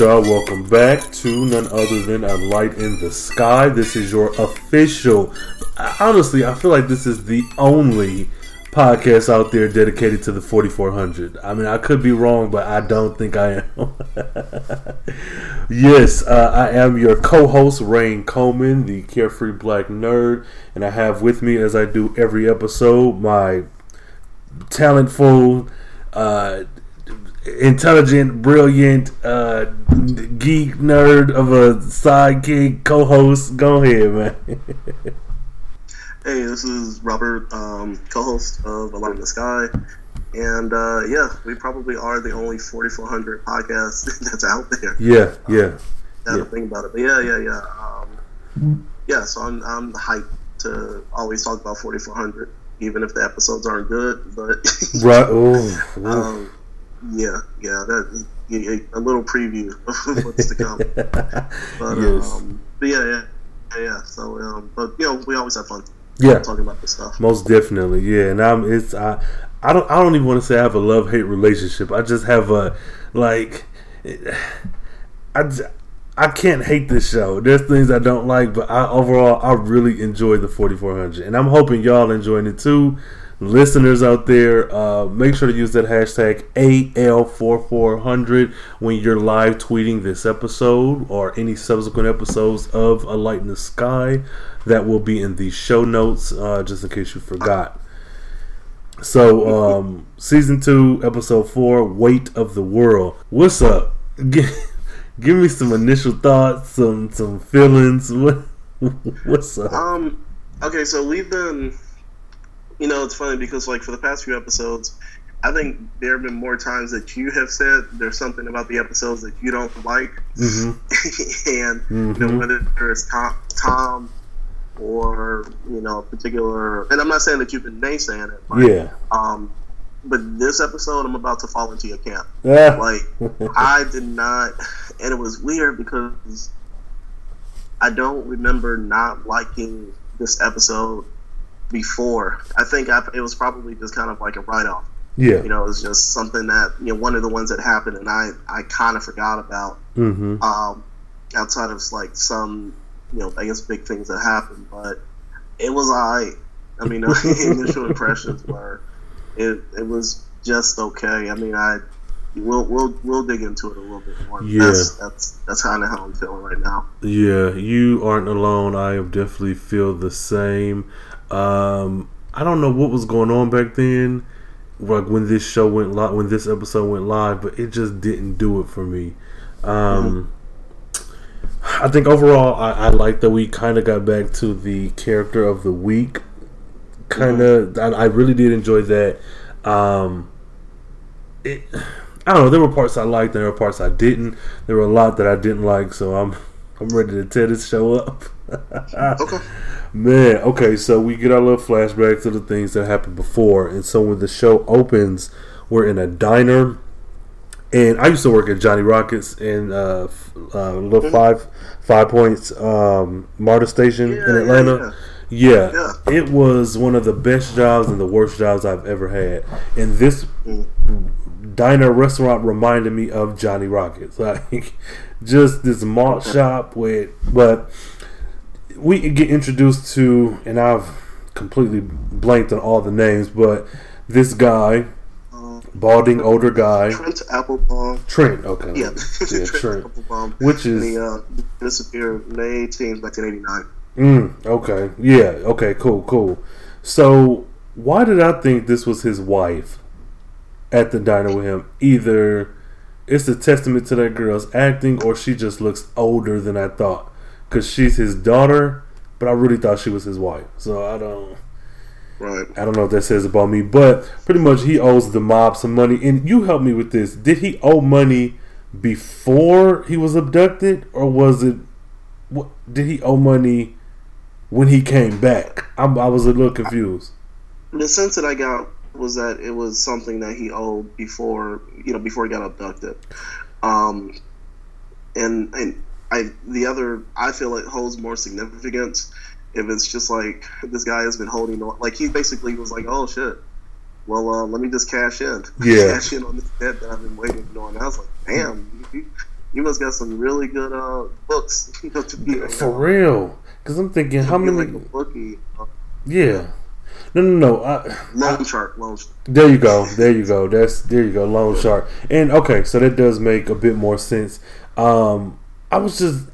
y'all? Welcome back to none other than A Light in the Sky. This is your official. Honestly, I feel like this is the only podcast out there dedicated to the 4400. I mean, I could be wrong, but I don't think I am. yes, uh, I am your co host, Rain Coleman, the carefree black nerd. And I have with me, as I do every episode, my talentful, uh, intelligent, brilliant, uh, geek nerd of a sidekick co host. Go ahead, man. hey, this is Robert, um, co host of A Light in the Sky. And uh, yeah, we probably are the only 4400 podcast that's out there. Yeah, yeah. Um, yeah. think about it. But yeah, yeah, yeah. Um, yeah, so I'm, I'm hyped to always talk about 4400 even if the episodes aren't good. But right, oh, um, yeah, yeah, that a little preview of what's to come. but, yes. um, but yeah, yeah, yeah, yeah. So, um, but you know, we always have fun. Yeah, talking about this stuff. Most definitely, yeah. And I'm it's I I don't I don't even want to say I have a love hate relationship. I just have a like I. I can't hate this show. There's things I don't like, but I overall I really enjoy the 4400, and I'm hoping y'all enjoying it too. Listeners out there, uh, make sure to use that hashtag AL4400 when you're live tweeting this episode or any subsequent episodes of A Light in the Sky. That will be in the show notes, uh, just in case you forgot. So, um, season two, episode four, Weight of the World. What's up? give me some initial thoughts, some some feelings. What what's up? Um. Okay, so we've been. You know, it's funny because like for the past few episodes, I think there have been more times that you have said there's something about the episodes that you don't like, mm-hmm. and mm-hmm. you know mm-hmm. whether it's Tom, Tom or you know particular. And I'm not saying that you've been naysaying it. But, yeah. Um, but this episode, I'm about to fall into your camp. Yeah. Like I did not, and it was weird because I don't remember not liking this episode before. I think I, it was probably just kind of like a write off. Yeah. You know, it was just something that you know one of the ones that happened, and I I kind of forgot about. Mm-hmm. Um, outside of like some you know I guess big things that happened, but it was I. I mean, initial impressions were it it was just okay. I mean, I we'll we'll we'll dig into it a little bit more. Yeah, that's that's, that's kind of how I'm feeling right now. Yeah, you aren't alone. I definitely feel the same. Um, I don't know what was going on back then, like when this show went live, when this episode went live, but it just didn't do it for me. Um, mm-hmm. I think overall, I, I like that we kind of got back to the character of the week kind of. Mm-hmm. I, I, really did enjoy that. Um, it, I don't know. There were parts I liked, and there were parts I didn't. There were a lot that I didn't like, so I'm I'm ready to tear this show up. okay. Man, okay, so we get our little flashback to the things that happened before, and so when the show opens, we're in a diner, and I used to work at Johnny Rockets in uh, uh, little mm-hmm. five five points um, MARTA station yeah, in Atlanta. Yeah, yeah. Yeah, yeah, it was one of the best jobs and the worst jobs I've ever had. And this mm. Diner restaurant reminded me of Johnny Rockets, like just this malt shop with. But we get introduced to, and I've completely blanked on all the names, but this guy. Balding older guy. Trent Applebaum. Trent, okay. Yeah, yeah Trent, Trent Applebaum. Which is. He uh, disappeared May 18, 1989. Mm, okay. Yeah. Okay. Cool. Cool. So, why did I think this was his wife at the diner with him? Either it's a testament to that girl's acting, or she just looks older than I thought. Cause she's his daughter, but I really thought she was his wife. So I don't. Right. I don't know what that says about me, but pretty much he owes the mob some money. And you help me with this. Did he owe money before he was abducted, or was it? What did he owe money? when he came back. I'm, i was a little confused. The sense that I got was that it was something that he owed before, you know, before he got abducted. Um, and and I the other I feel it holds more significance if it's just like this guy has been holding on, like he basically was like, oh shit. Well, uh, let me just cash in. Yeah. cash in on this debt that I've been waiting on. And I was like, damn, you, you must got some really good uh, books you know, to be for real. Because I'm thinking, how many? Like bookie. Uh, yeah. No, no, no. I, loan shark, loan shark. There you go. There you go. That's there you go. Loan shark. And okay, so that does make a bit more sense. Um, I was just,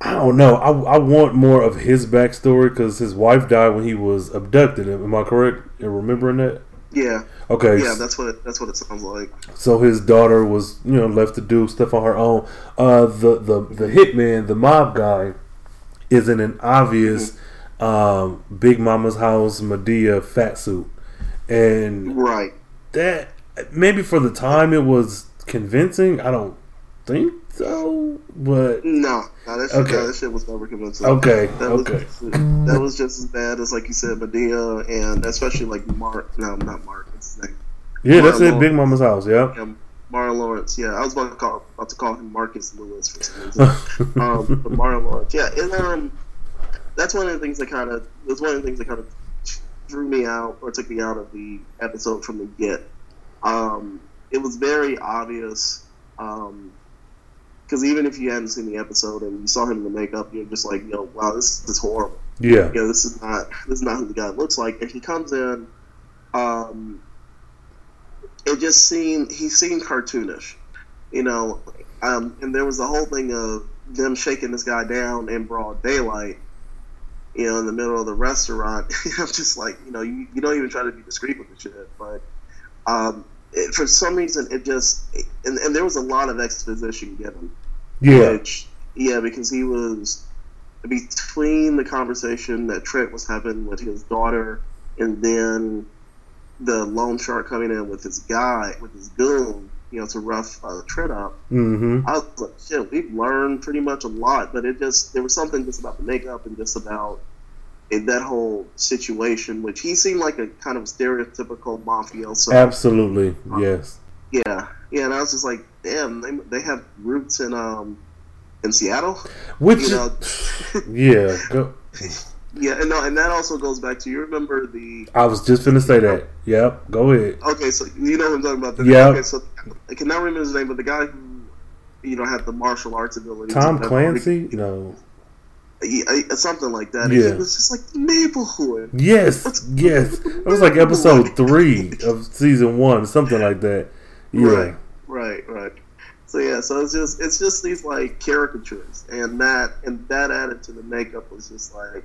I don't know. I, I want more of his backstory because his wife died when he was abducted. Am I correct in remembering that? Yeah. Okay. Yeah, that's what it, that's what it sounds like. So his daughter was, you know, left to do stuff on her own. Uh, the the the hitman, the mob guy, is in an obvious mm-hmm. Um, Big Mama's house Madea fat suit, and right that maybe for the time it was convincing. I don't think so, but no, no that, shit, okay. no, that shit was never convincing. Okay, that okay, was, that was just as bad as like you said, Madea, and especially like Mark. No, not Mark. What's his name? Yeah, that's it. Big Mama's house. Yeah. yeah Martin Lawrence. Yeah, I was about to call about to call him Marcus Lewis for some reason. um, but Martin Lawrence. Yeah, and um, that's one of the things that kind of was one of the things that kind of drew me out or took me out of the episode from the get. Um, it was very obvious. Um, because even if you hadn't seen the episode and you saw him in the makeup, you're just like, yo, wow, this is horrible. Yeah. You know, this is not this is not who the guy looks like. And he comes in, um, it just seemed he seemed cartoonish, you know. Um, and there was the whole thing of them shaking this guy down in broad daylight, you know, in the middle of the restaurant. I'm just like, you know, you, you don't even try to be discreet with the shit, but um, it, for some reason it just and, and there was a lot of exposition given. Yeah. Which, yeah, because he was between the conversation that Trent was having with his daughter and then the loan shark coming in with his guy, with his goon, you know, it's a rough uh, Trent up. Mm-hmm. I was like, shit, we've learned pretty much a lot, but it just, there was something just about the makeup and just about in that whole situation, which he seemed like a kind of stereotypical mafioso. Absolutely, um, yes. Yeah, yeah, and I was just like, damn, they, they have roots in um in Seattle. Which, you know, yeah, go. Yeah, and no, and that also goes back to you remember the. I was just gonna say that. Yep, go ahead. Okay, so you know what I'm talking about. Yeah. Okay, so I cannot remember his name, but the guy who you know had the martial arts ability. Tom Clancy. You know. Yeah, uh, something like that. Yeah. It was just like the neighborhood. Yes, What's yes. It was like episode three of season one, something like that. Yeah. Right, right, right. So yeah, so it's just it's just these like caricatures, and that and that added to the makeup was just like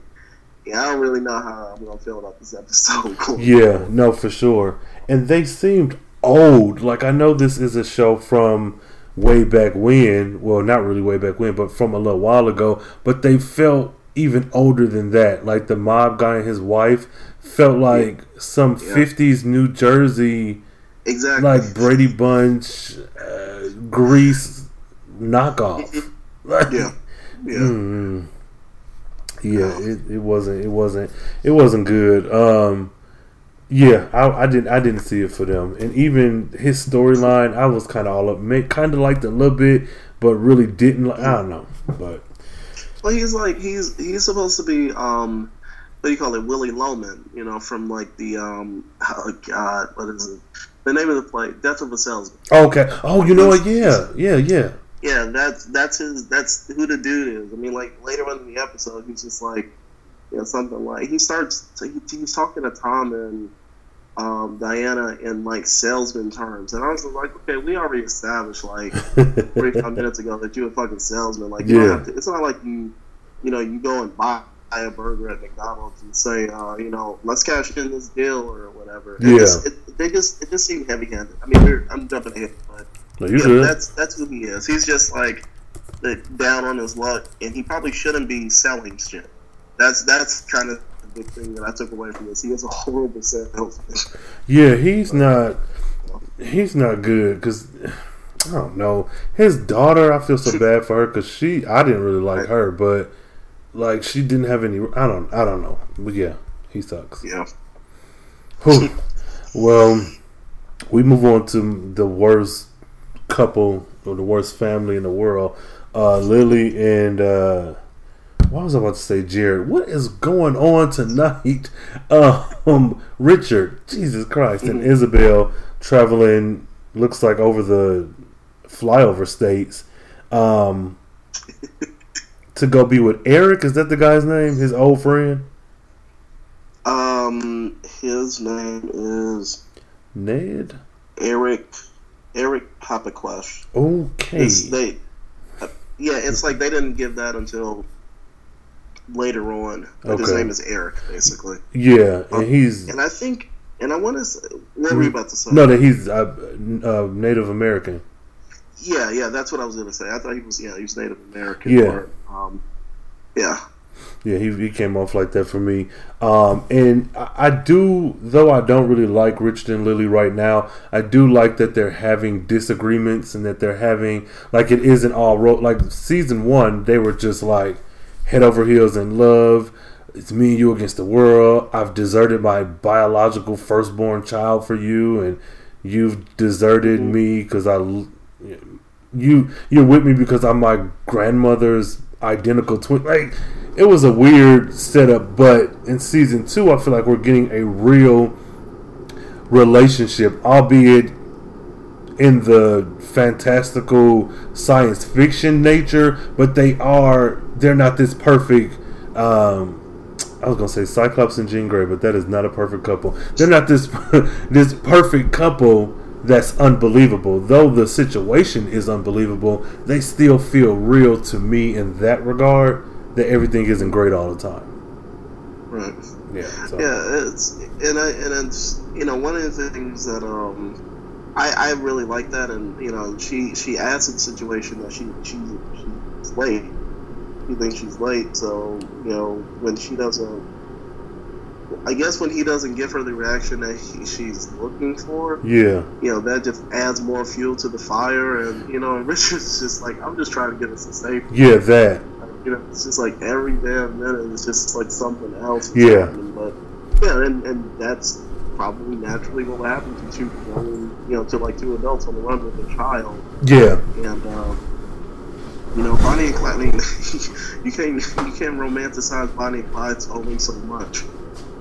yeah, I don't really know how I'm gonna feel about this episode. yeah, no, for sure. And they seemed old. Like I know this is a show from way back when. Well, not really way back when, but from a little while ago. But they felt even older than that. Like the mob guy and his wife felt like yeah. some yeah. '50s New Jersey, exactly like Brady Bunch, uh, Grease knockoff. yeah, yeah. Mm, yeah, it, it wasn't it wasn't it wasn't good. Um, yeah, I, I didn't I didn't see it for them, and even his storyline, I was kind of all up, kind of liked it a little bit, but really didn't. Like, I don't know, but well, he's like he's he's supposed to be um, what do you call it, Willy Loman, you know, from like the um, oh god, what is it? The name of the play, Death of a Salesman. Okay. Oh, you know what? Yeah, yeah, yeah yeah, that's that's his. That's who the dude is. I mean, like later on in the episode, he's just like, you know, something like he starts. He, he's talking to Tom and um, Diana in like salesman terms, and I was like, okay, we already established like 45 minutes ago that you're a fucking salesman. Like, you yeah. don't have to, it's not like you, you know, you go and buy a burger at McDonald's and say, uh, you know, let's cash in this deal or whatever. yeah, it, they just it just seemed heavy handed. I mean, I'm jumping ahead, but no, yeah, that's that's who he is. He's just like down on his luck, and he probably shouldn't be selling shit. That's that's kind of the big thing that I took away from this. He is a horrible salesman. Yeah, he's not. He's not good because I don't know his daughter. I feel so bad for her because she. I didn't really like her, but like she didn't have any. I don't. I don't know. But yeah, he sucks. Yeah. well, we move on to the worst couple or the worst family in the world. Uh, Lily and uh, what was I about to say, Jared? What is going on tonight? Um, Richard, Jesus Christ, and Isabel traveling looks like over the flyover states. Um, to go be with Eric. Is that the guy's name? His old friend. Um, his name is Ned. Eric. Eric Papaquash. Okay. It's, they, uh, yeah, it's like they didn't give that until later on. But His name is Eric, basically. Yeah, and he's And I think, and I want to. Say, what were you about to say? no, that he's uh, uh, Native American. Yeah, yeah, that's what I was gonna say. I thought he was. Yeah, he was Native American. Yeah. Or, um, yeah. Yeah, he, he came off like that for me. Um, and I, I do, though I don't really like Richard and Lily right now, I do like that they're having disagreements and that they're having, like, it isn't all, ro- like, season one, they were just like head over heels in love. It's me and you against the world. I've deserted my biological firstborn child for you, and you've deserted me because I, you, you're with me because I'm my grandmother's identical twin. Like, it was a weird setup, but in season two, I feel like we're getting a real relationship, albeit in the fantastical science fiction nature, but they are they're not this perfect um I was gonna say Cyclops and Jean Grey, but that is not a perfect couple. They're not this this perfect couple that's unbelievable. Though the situation is unbelievable, they still feel real to me in that regard. That everything isn't great all the time. Right. Yeah. So. Yeah, it's and I and it's you know one of the things that um I I really like that and you know she she adds to the situation that she she she's late. She thinks she's late, so you know when she doesn't. I guess when he doesn't give her the reaction that he, she's looking for, Yeah. you know, that just adds more fuel to the fire. And, you know, Richard's just like, I'm just trying to get us to safety. Yeah. That. You know, it's just like every damn minute it's just like something else. is Yeah. happening. But yeah, and, and that's probably naturally what happens to two, young, you know, to like two adults on the run with a child. Yeah. And um, you know, Bonnie and Clyde. I mean, you can't you can't romanticize Bonnie and Clyde only so much.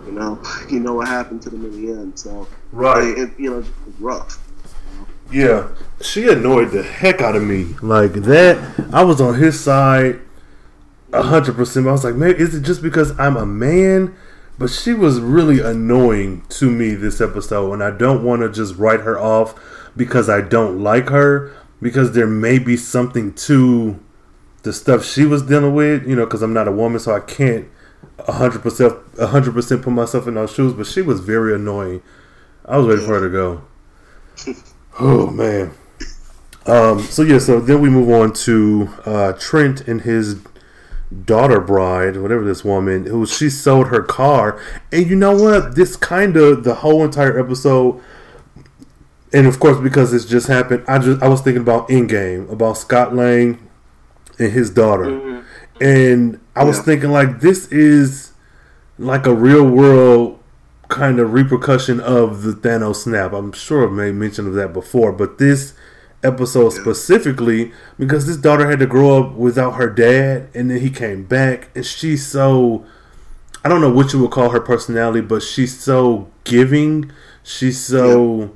You know, you know what happened to them in the end. So Right. it, you know, rough. Yeah, she annoyed the heck out of me. Like that, I was on his side a hundred percent. I was like, man, is it just because I'm a man? But she was really annoying to me this episode, and I don't want to just write her off because I don't like her. Because there may be something to the stuff she was dealing with, you know. Because I'm not a woman, so I can't hundred percent, a hundred percent put myself in those shoes. But she was very annoying. I was ready for her to go. Oh man. Um, so yeah, so then we move on to uh, Trent and his daughter bride, whatever this woman, who she sold her car, and you know what? This kind of the whole entire episode, and of course because it's just happened, I just I was thinking about Endgame, about Scott Lang and his daughter, and I was Yeah. thinking like this is like a real world kind of repercussion of the Thanos snap. I'm sure I've made mention of that before, but this episode specifically because this daughter had to grow up without her dad and then he came back and she's so I don't know what you would call her personality, but she's so giving. She's so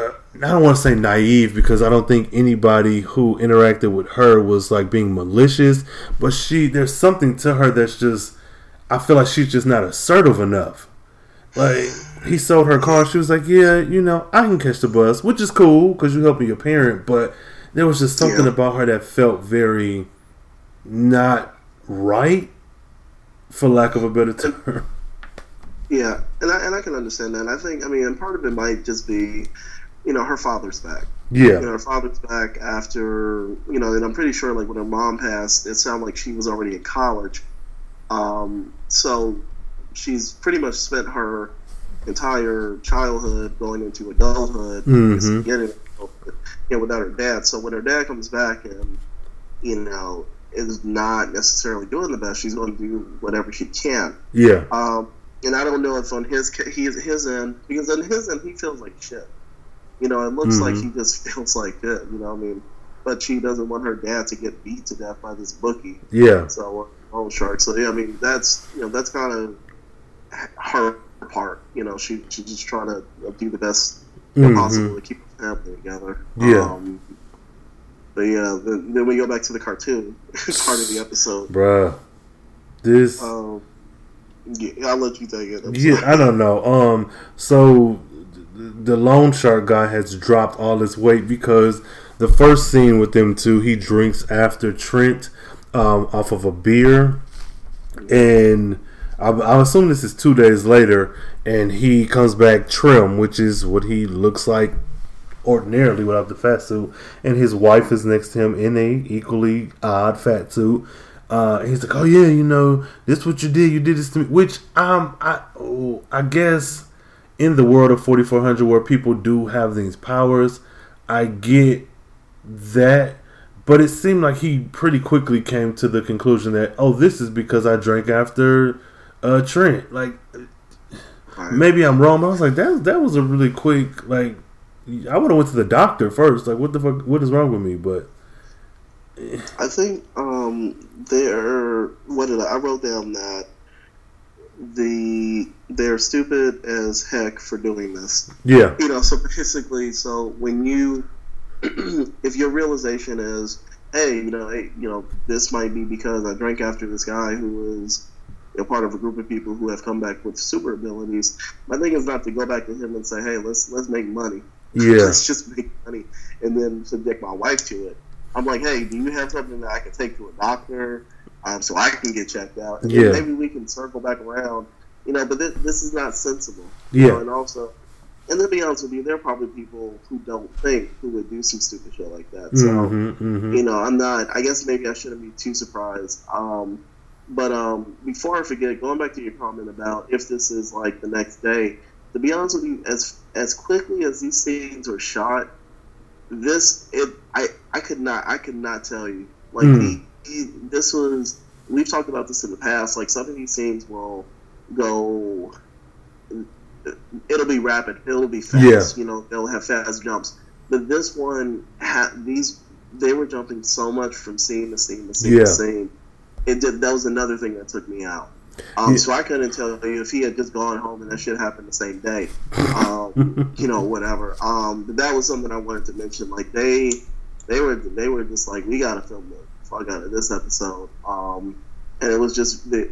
uh, I don't want to say naive because I don't think anybody who interacted with her was like being malicious, but she there's something to her that's just I feel like she's just not assertive enough. Like he sold her car, she was like, "Yeah, you know, I can catch the bus," which is cool because you're helping your parent. But there was just something Yeah. about her that felt very not right, for lack of a better term. Yeah, and I and I can understand that. I think I mean, and part of it might just be, you know, her father's back. You Yeah, know, her father's back after you know, and I'm pretty sure like when her mom passed, it sounded like she was already in college. Um, so she's pretty much spent her entire childhood going into adulthood, Mhm. getting you know, without her dad. So when her dad comes back and you know is not necessarily doing the best, she's going to do whatever she can. yeah, Um, and I don't know if on his his his end because on his end he feels like shit. You know, it looks like Mhm. he just feels like it. You know, what I mean, but she doesn't want her dad to get beat to death by this bookie. yeah, So, uh, oh shark. So yeah, I mean, that's you know that's kind of her part. You know, she she's just trying to do the best Mhm. possible to keep the family together. Yeah. Um, But yeah, then, then we go back to the cartoon part of the episode. Bruh. This. Um, yeah, I'll let you take it. I'm yeah, sorry. I don't know. Um, so the loan shark guy has dropped all his weight because the first scene with them two, he drinks after Trent um, off of a beer, and I'm, I'm assuming this is two days later, and he comes back trim, which is what he looks like ordinarily without the fat suit, and his wife is next to him in a equally odd fat suit. Uh, he's like, "Oh yeah, you know, this what you did. You did this to me." Which um, I oh, I guess in the world of 4400 where people do have these powers, I get that, but it seemed like he pretty quickly came to the conclusion that oh, this is because I drank after uh, Trent. Like maybe I'm wrong, but I was like, that that was a really quick like. I would have went to the doctor first. Like, what the fuck? What is wrong with me? But I think um, they're what did I, I wrote down that the they're stupid as heck for doing this. yeah, You know, so basically, so when you if your realization is, hey, you know, hey, you know, this might be because I drank after this guy who is you know, part of a group of people who have come back with super abilities. My thing is not to go back to him and say, hey, let's let's make money. yeah, let's just make money and then subject my wife to it. I'm like, hey, do you have something that I can take to a doctor um, so I can get checked out? And Yeah. maybe we can circle back around, you know. But this, this is not sensible. you know, yeah, and also, and to be honest with you, there are probably people who don't think who would do some stupid shit like that. So hmm hmm you know, I'm not. I guess maybe I shouldn't be too surprised. Um, but um, before I forget, going back to your comment about if this is like the next day, to be honest with you, as as quickly as these scenes were shot, this it I I could not I could not tell you like Mm. he, he, this was we've talked about this in the past. Like some of these scenes will go. It'll be rapid. It'll be fast. You know, they'll have fast jumps. But this one had these. They were jumping so much from scene to scene to scene Yeah. to scene. It did. That was another thing that took me out. Um, Yeah. So I couldn't tell you if he had just gone home and that shit happened the same day. Um, you know, whatever. Um, but that was something I wanted to mention. Like they, they were, they were just like, we gotta film the fuck out of this episode. Um, and it was just, the,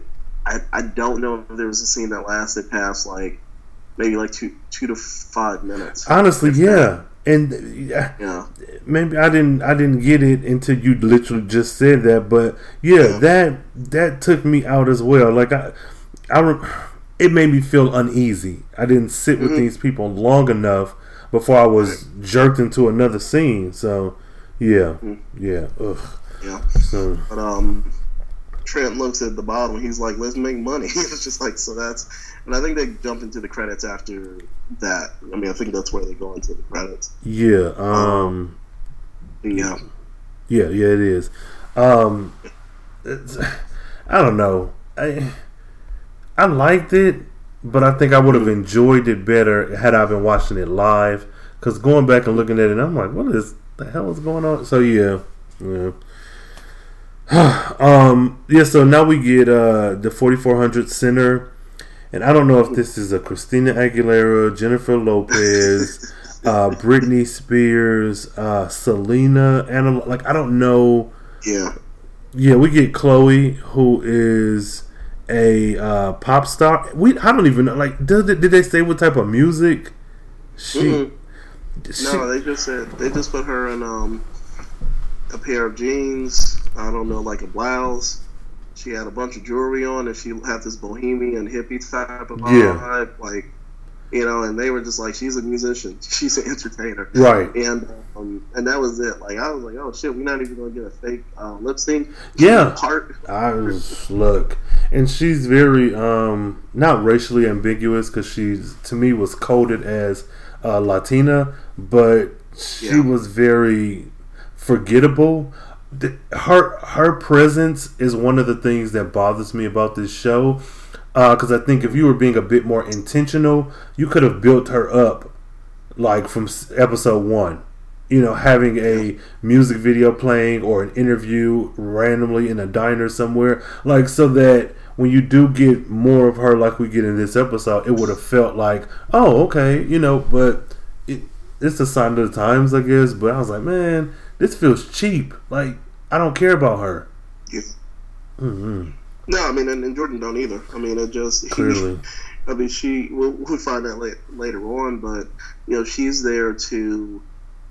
I, I don't know if there was a scene that lasted past like maybe like two, two to five minutes. Honestly, yeah, that. and Yeah. maybe I didn't I didn't get it until you literally just said that. But yeah, Yeah. that that took me out as well. Like I, I rem- it made me feel uneasy. I didn't sit with Mhm. these people long enough before I was jerked into another scene. So yeah, Mhm. yeah, ugh. Yeah. So But um, Trent looks at the bottom. He's like, "Let's make money." it's just like so. That's and I think they jump into the credits after that. I mean, I think that's where they go into the credits. yeah, um, yeah, yeah, yeah, it is. Um, it's, I don't know. I I liked it, but I think I would have enjoyed it better had I been watching it live. Because going back and looking at it, I'm like, what is the hell is going on? So yeah, yeah. um, yeah. So now we get uh the 4400 center, and I don't know if this is a Christina Aguilera, Jennifer Lopez, uh, Britney Spears, uh, Selena, and like I don't know. yeah, Yeah, we get Chloe, who is a uh, pop star. We I don't even know. Like, did did they say what type of music? She, Mm-mm. she no, they just said they just put her in um a pair of jeans. I don't know, like a blouse. She had a bunch of jewelry on, and she had this bohemian hippie type of Yeah. vibe, like you know. And they were just like, she's a musician, she's an entertainer. right. and um, and that was it. Like I was like, oh shit, we're not even gonna get a fake uh, lip sync. Yeah. part. I was look, and she's very um not racially ambiguous because she's to me was coded as uh, Latina, but she Yeah. was very forgettable. Her her presence is one of the things that bothers me about this show uh, because I think if you were being a bit more intentional, you could have built her up like from episode one. You know, having a music video playing or an interview randomly in a diner somewhere, like so that when you do get more of her, like we get in this episode, it would have felt like, oh, okay, you know. But it, it's a sign of the times, I guess. But I was like, man, this feels cheap. Like I don't care about her. Yeah. Mm-hmm. No, I mean, and, and Jordan don't either. I mean, it just Clearly. I mean, she. We'll, we'll find that late, later on, but you know, she's there to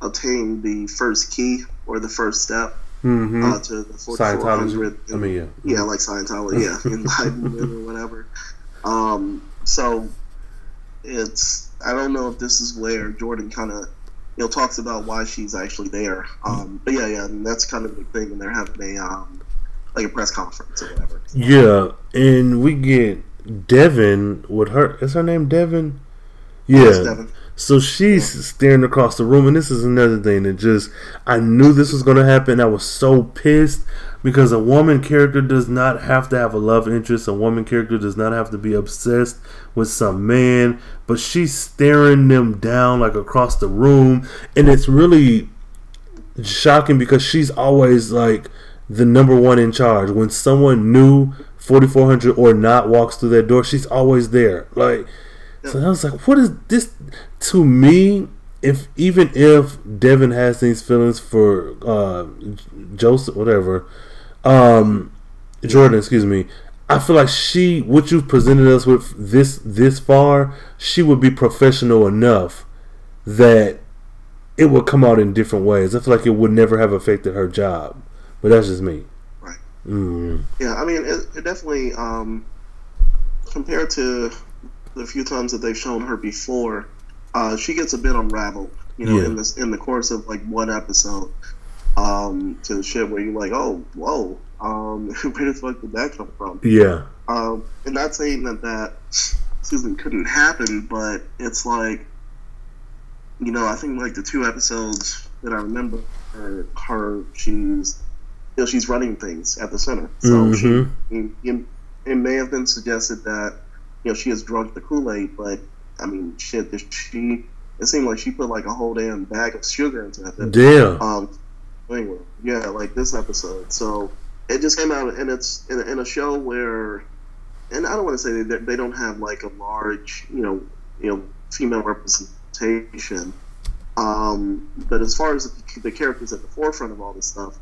obtain the first key or the first step Mm-hmm. uh, to the 4400. Scientology. I mean, yeah. yeah, like Scientology, yeah, Enlightenment or whatever. Um, so it's I don't know if this is where Jordan kind of you know talks about why she's actually there. Um, but yeah, yeah, and that's kind of the thing, and they're having a um, like a press conference or whatever. Yeah, and we get Devin with her. Is her name Devin? Yeah. Devin. So she's staring across the room, and this is another thing that just I knew this was going to happen. I was so pissed because a woman character does not have to have a love interest. A woman character does not have to be obsessed with some man, but she's staring them down like across the room, and it's really shocking because she's always like the number one in charge. When someone new, forty four hundred or not, walks through that door, she's always there. Like, so I was like, what is this? To me, if even if Devin has these feelings for uh, Joseph, whatever, um, Jordan, excuse me. I feel like she, what you've presented us with this this far, she would be professional enough that it would come out in different ways. I feel like it would never have affected her job, but that's just me. Right. Mm. Yeah, I mean, it, it definitely um, compared to the few times that they've shown her before, uh, she gets a bit unraveled. You know, Yeah. in this in the course of like one episode, um, to the shit where you're like, oh, whoa, um, where the fuck did that come from? Yeah, Um, and not saying that that excuse me couldn't happen, but it's like, you know, I think like the two episodes that I remember are her she's you know she's running things at the center, so Mhm. she it, it, may have been suggested that you know she has drunk the Kool Aid, but I mean shit, she it seemed like she put like a whole damn bag of sugar into that. thing. damn. Um, anyway, yeah, like this episode. So it just came out, and it's in a, in a show where, and I don't want to say that they don't have like a large, you know, you know, female representation. Um, but as far as the, the characters at the forefront of all this stuff,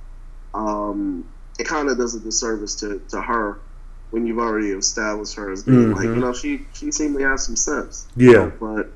um, it kind of does a disservice to, to her when you've already established her as being like, Mhm. you know, she she seemed to have some sense. Yeah, But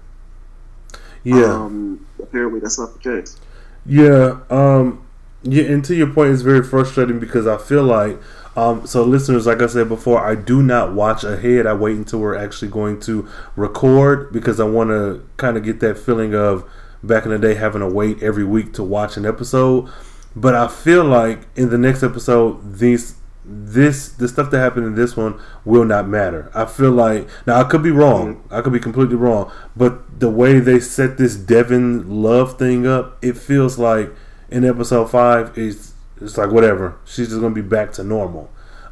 yeah. um, apparently that's not the case. Yeah, um, yeah, and to your point, it's very frustrating because I feel like, um, so listeners, like I said before, I do not watch ahead. I wait until we're actually going to record because I want to kind of get that feeling of back in the day having to wait every week to watch an episode. But I feel like in the next episode, these this the stuff that happened in this one will not matter. I feel like now I could be wrong. I could be completely wrong. But the way they set this Devin love thing up, it feels like in episode five is it's like whatever. She's just gonna be back to normal.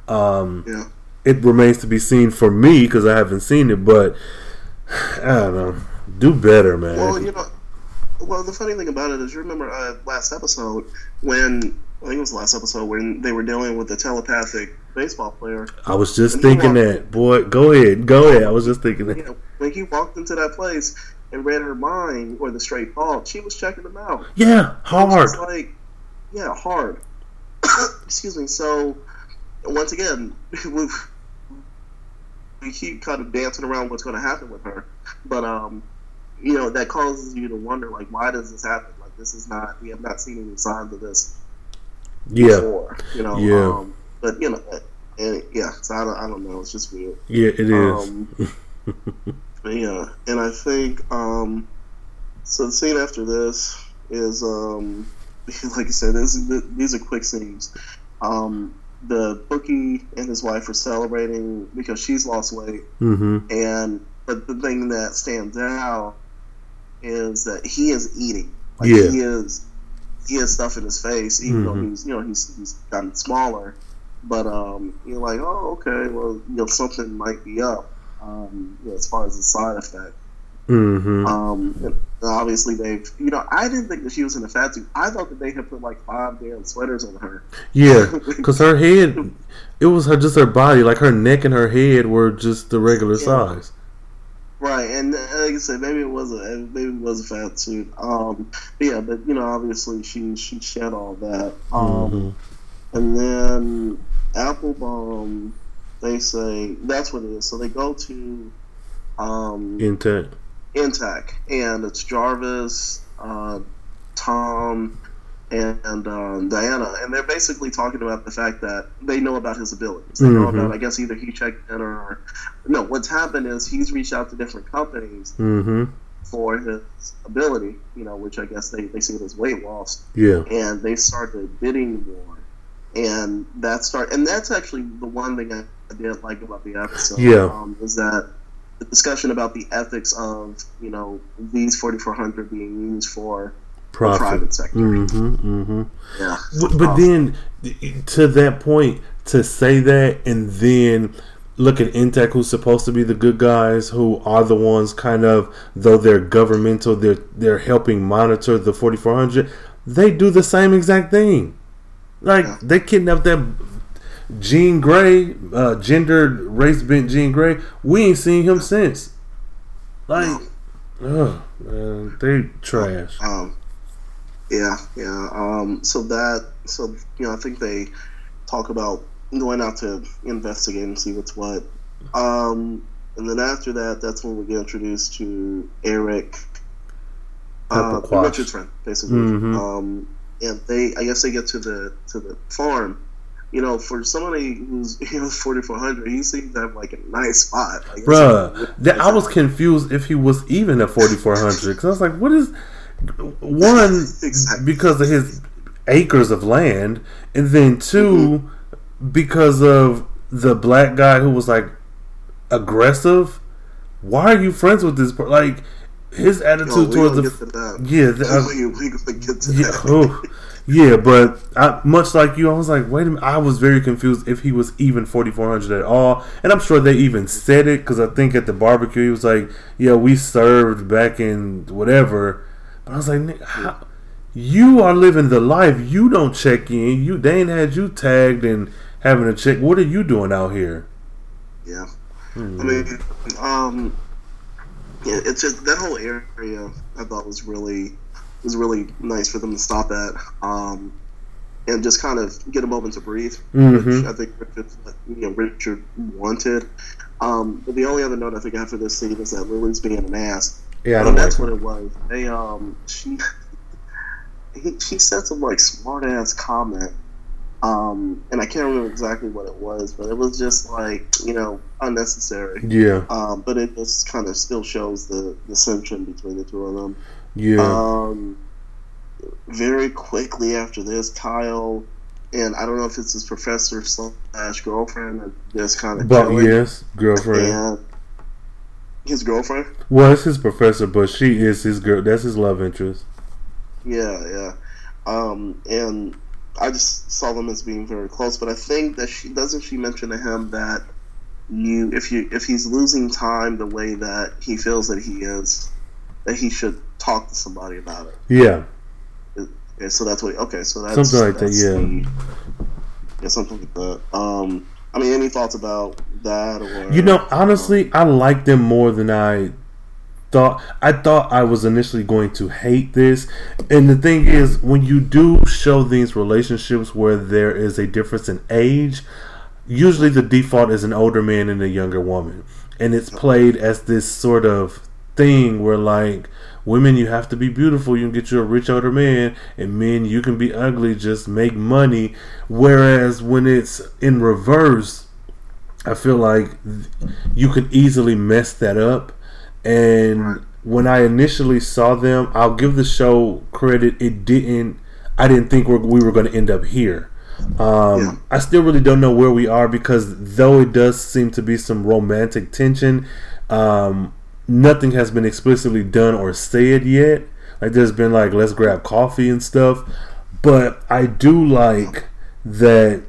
Um, Yeah. it remains to be seen for me because I haven't seen it. But I don't know. Do better, man. Well, you know, well, the funny thing about it is, you remember uh, last episode when I think it was the last episode when they were dealing with the telepathic baseball player. I was just And thinking walked- that. Boy, go ahead, go ahead. I was just thinking that. You know, when he walked into that place and read her mind or the straight fault, she was checking them out. Yeah, hard. It's like, yeah, hard. Excuse me. So, once again, we we keep kind of dancing around what's going to happen with her, but um, you know, that causes you to wonder, like, why does this happen? Like, this is not. We have not seen any signs of this Yeah, before. You know. Yeah. Um, but you know, and yeah. So I don't, I don't know. It's just weird. yeah, it is. Um, yeah, and I think um, so. The scene after this is um, like I said, this, these are quick scenes. Um, the bookie and his wife are celebrating because she's lost weight, hmm and but the thing that stands out is that he is eating. Like Yeah. he is, he has stuff in his face, even though Mhm. he's you know he's he's gotten smaller. But um, you're like, oh, okay, well, you know, something might be up. Um, you know, as far as the side effect. hmm Um, obviously they've, you know, I didn't think that she was in a fat suit. I thought that they had put like five damn sweaters on her. Yeah, because her head, it was her just her body, like her neck and her head were just the regular Yeah. size. Right, and uh, like I said, maybe it was a maybe it was a fat suit. Um, but yeah, but you know, obviously she she shed all that. Um, mm-hmm. and then Applebaum, they say that's what it is. So they go to um, NTAC, NTAC, and it's Jarvis, uh, Tom, and um, Diana, and they're basically talking about the fact that they know about his abilities. They mm-hmm. know about, I guess, either he checked in or no. What's happened is he's reached out to different companies mm-hmm. for his ability, you know, which I guess they, they see it as weight loss. Yeah, and they started bidding war, and that start, and that's actually the one thing I didn't like about the episode. Yeah, um, is that the discussion about the ethics of you know these 4400 being used for Profit. private sector. Mm-hmm, mm-hmm. Yeah. But, but then, to that point, to say that and then look at NTAC, who's supposed to be the good guys, who are the ones kind of, though they're governmental, they're they're helping monitor the 4400. They do the same exact thing. Like yeah. they kidnapped that Jean Grey, uh, gendered race bent Jean Grey. We ain't seen him since. Like, oh man, they trash. Um, yeah, yeah. Um, so that, so you know, I think they talk about going out to investigate and see what's what. Um, and then after that, that's when we get introduced to Eric, uh, Richard's friend, basically. Mm-hmm. Um, and they, I guess, they get to the to the farm. You know, for somebody who's you know forty four hundred, he seems to have like a nice spot. Like, Bruh, that, I was confused if he was even at forty four hundred because I was like, what is one exactly. because of his acres of land, and then 2 mm-hmm. because of the black guy who was like aggressive. Why are you friends with this? person? Like his attitude Yo, towards the yeah, the, uh, we, we yeah, oh, yeah, but I, much like you, I was like, wait a minute, I was very confused if he was even forty four hundred at all, and I'm sure they even said it because I think at the barbecue he was like, yeah, we served back in whatever, but I was like, how, you are living the life. You don't check in. You they ain't had you tagged and having a check. What are you doing out here? Yeah. I mean, um, yeah, it's just that whole area. I thought was really was really nice for them to stop at, um, and just kind of get a moment to breathe. Mm-hmm. I think Richard, you know, Richard wanted. Um, but the only other note I think after this scene is that Lily's being an ass. Yeah, I that's what it was. They um she he, she said some like smart ass comment. Um, and I can't remember exactly what it was, but it was just like you know unnecessary. Yeah. Um, but it just kind of still shows the the tension between the two of them. Yeah. Um, very quickly after this, Kyle and I don't know if it's his professor slash girlfriend or just kind of. But yes, girlfriend. And his girlfriend. Well, it's his professor, but she is his girl. That's his love interest. Yeah, yeah. Um, and I just saw them as being very close. But I think that she doesn't. She mention to him that you, if you, if he's losing time the way that he feels that he is, that he should talk to somebody about it. Yeah. Okay, so that's what. Okay, so that's something like that. Yeah. The, yeah, something like that. Um, I mean, any thoughts about that? Or you know, honestly, I like them more than I thought. I thought I was initially going to hate this, and the thing is, when you do show these relationships where there is a difference in age, usually the default is an older man and a younger woman, and it's played as this sort of thing where like women you have to be beautiful. You can get you a rich older man and men you can be ugly. Just make money. Whereas when it's in reverse i feel like you can easily mess that up and when i initially saw them i'll give the show credit it didn't i didn't think we were going to end up here um, yeah. I still really don't know where we are because though it does seem to be some romantic tension, um, nothing has been explicitly done or said yet. Like there's been like let's grab coffee and stuff, but I do like that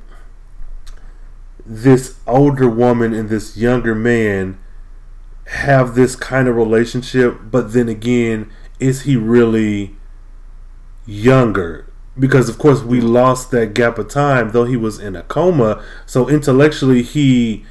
this older woman and this younger man have this kind of relationship, but then again, is he really younger? Because of course we lost that gap of time, though he was in a coma. So intellectually, he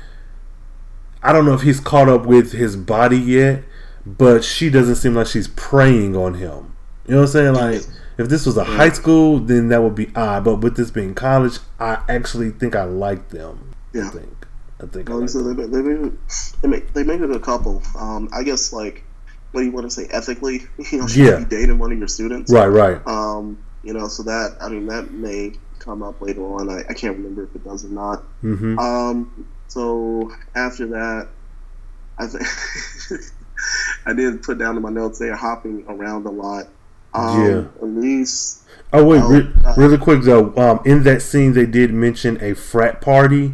I don't know if he's caught up with his body yet, but she doesn't seem like she's preying on him. You know what I'm saying? Like if this was a high school, then that would be odd. But with this being college, I actually think I like them. Yeah. I think. I think. I like so they, they made it. They made, they made it a couple. Um, I guess like, what do you want to say? Ethically, you know, should Yeah. you be dating one of your students? right, right. Um, you know, so that I mean that may come up later on. I, I can't remember if it does or not. Mm-hmm. Um, so after that, I think I did put down in my notes they're hopping around a lot. Um, Yeah. At least, Oh wait, re- uh, really quick though. Um, in that scene, they did mention a frat party,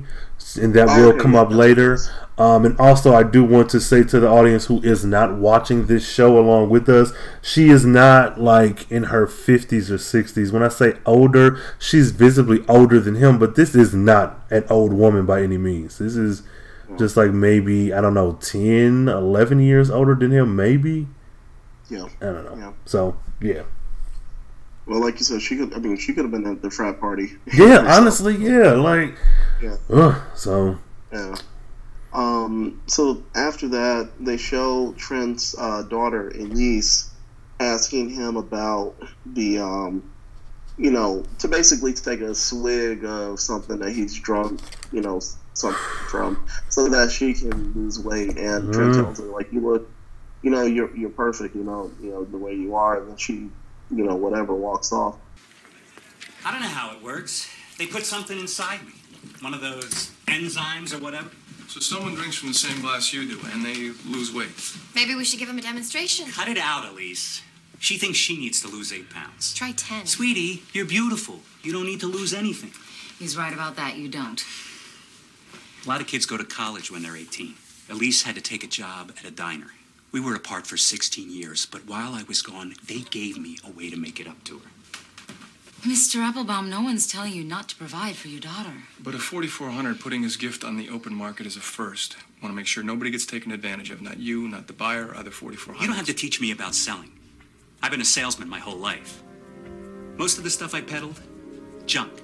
and that will come up later. Um, and also, I do want to say to the audience who is not watching this show along with us, she is not like in her fifties or sixties. When I say older, she's visibly older than him, but this is not an old woman by any means. This is just like maybe I don't know 10, 11 years older than him, maybe. yeah. I don't know. Yeah. So yeah. Well, like you said, she could. I mean, she could have been at the frat party. Yeah, honestly, yeah. Like, Yeah. ugh, so Yeah. Um, so after that, they show Trent's uh, daughter Elise asking him about the, um, you know, to basically take a swig of something that he's drunk, you know, something from, so that she can lose weight. And Trent Mhm. tells her like, "You look, you know, you're you're perfect, you know, you know the way you are." And then she, you know, whatever, walks off. I don't know how it works. They put something inside me. One of those enzymes or whatever. So someone drinks from the same glass you do, and they lose weight. Maybe we should give him a demonstration. Cut it out, Elise. She thinks she needs to lose eight pounds. Try 10. Sweetie, you're beautiful. You don't need to lose anything. He's right about that. You don't. A lot of kids go to college when they're 18. Elise had to take a job at a diner. We were apart for 16 years, but while I was gone, they gave me a way to make it up to her. Mr. Applebaum, no one's telling you not to provide for your daughter. But a 4400 putting his gift on the open market is a first. Want to make sure nobody gets taken advantage of. Not you, not the buyer, other 4400. You don't have to teach me about selling. I've been a salesman my whole life. Most of the stuff I peddled, junk.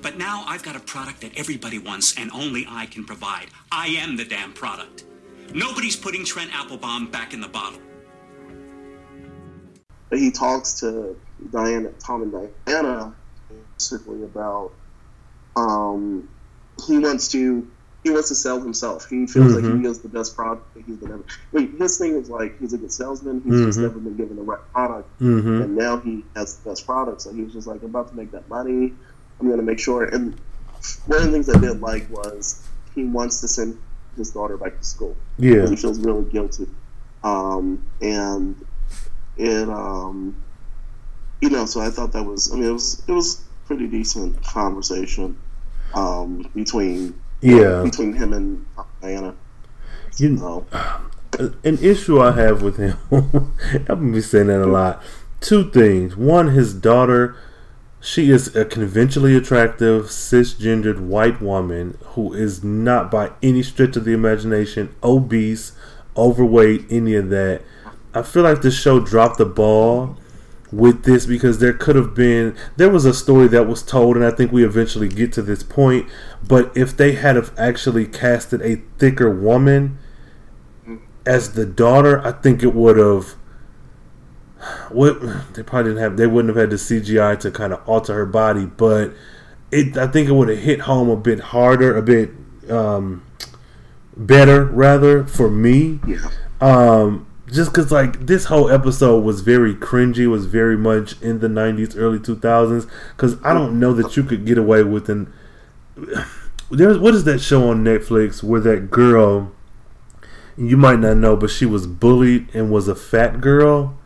But now I've got a product that everybody wants and only I can provide. I am the damn product. Nobody's putting Trent Applebaum back in the bottle. He talks to Diana, Tom and Diana, basically about um, he wants to he wants to sell himself. He feels like Mhm. he is the best product that he's been ever. Wait, his thing is like he's a good salesman. He's just Mhm. never been given the right product, hmm and now he has the best product. So he was just like, I'm about to make that money. I'm going to make sure. And one of the things I did like was he wants to send his daughter back to school yeah, he feels really guilty. Um, and it, um, you know, so I thought that was, I mean, it was, it was pretty decent conversation, um, between, yeah. between him and Diana. You, know. an issue I have with him, I'm gonna be saying that a lot. Two things. One, his daughter, she is a conventionally attractive, cisgendered white woman who is not by any stretch of the imagination obese, overweight, any of that. I feel like the show dropped the ball with this because there could have been there was a story that was told and I think we eventually get to this point but if they had have actually casted a thicker woman as the daughter, I think it would have. What they probably didn't have, they wouldn't have had the CGI to kind of alter her body, but it. I think it would have hit home a bit harder, a bit um, better, rather for me. yeah. Um, just because like this whole episode was very cringy, was very much in the '90s, early 2000s. Because I don't know that you could get away with an. There's what is that show on Netflix where that girl you might not know, but she was bullied and was a fat girl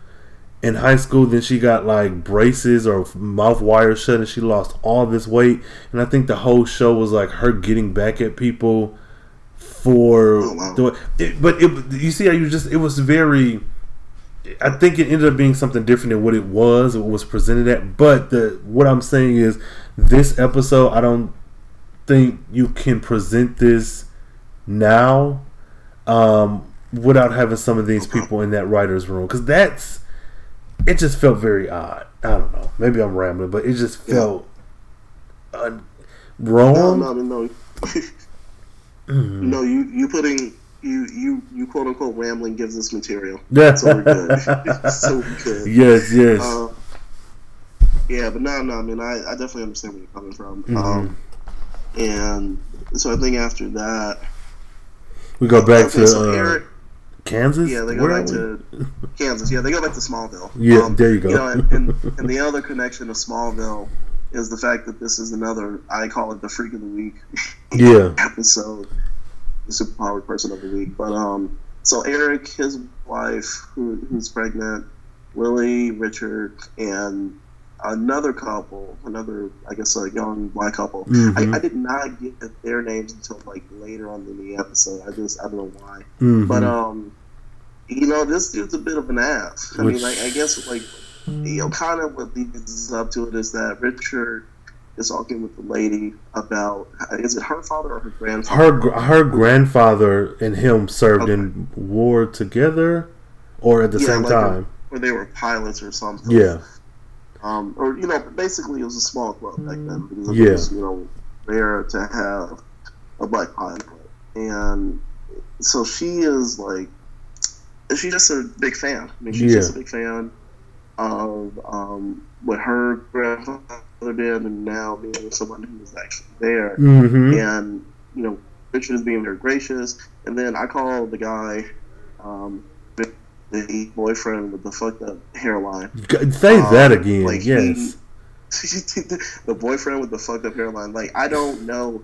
in high school. Then she got like braces or mouth wires shut, and she lost all this weight. And I think the whole show was like her getting back at people for Oh, wow. the it, but it, you see how you just it was very. I think it ended up being something different than what it was, what was presented at. But the what I'm saying is, this episode, I don't think you can present this now um, without having some of these people in that writers' room because that's it. Just felt very odd. I don't know. Maybe I'm rambling, but it just felt un- wrong. no, mean, no. Mm. No, you you putting you you you quote unquote rambling gives us material. so we're good. so we're good. Yes, yes. Uh, yeah, but no, no. I mean, I, I definitely understand where you're coming from. Mm-hmm. Um, and so I think after that, we go back to uh, Eric, Kansas. Yeah, they go Where back to Kansas. Yeah, they go back to Smallville. Yeah, um, there you go. You know, and, and, and the other connection to Smallville is the fact that this is another I call it the freak of the week. Yeah. episode, the superpowered person of the week. But um, so Eric, his wife, who, who's pregnant, Lily, Richard, and another couple, another I guess a young black couple. Mm-hmm. I, I, did not get their names until like later on in the episode. I just I don't know why, mm-hmm. but um, you know this dude's a bit of an ass. I Which... mean, like I guess like you know, mm. kind of what leads up to it is that Richard is talking with the lady about is it her father or her grandfather? Her her grandfather and him served okay. in war together, or at the yeah, same like uh, time, or they were pilots or something. Yeah. Um, or you know, basically it was a small club back then because yeah. it was you know rare to have a black pilot, and so she is like she's just a big fan. I mean, she's yeah. just a big fan of um, what her grandfather did, and now being with someone who was actually there, mm-hmm. and you know, Richard is being very gracious, and then I call the guy. Um, the boyfriend with the fucked up hairline. Say um, that again. Like yes. He, the boyfriend with the fucked up hairline. Like I don't know.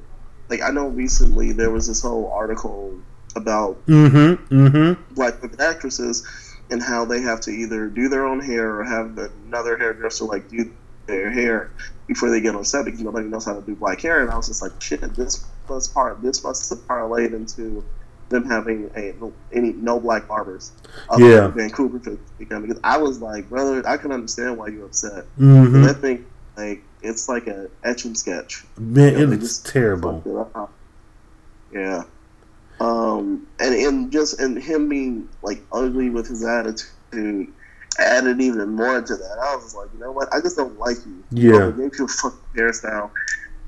Like I know recently there was this whole article about mm-hmm, mm-hmm. black actresses and how they have to either do their own hair or have another hairdresser like do their hair before they get on set because nobody knows how to do black hair. And I was just like, shit, this must part this must have parlayed into them having a, any no black barbers. yeah, Vancouver because I was like, brother, I can understand why you're upset. Mm-hmm. I think like it's like a etch and sketch. Man, you know, it looks terrible. It yeah. Um, and and just and him being like ugly with his attitude added even more to that. I was like, you know what? I just don't like you. Yeah. You maybe you fucking hairstyle,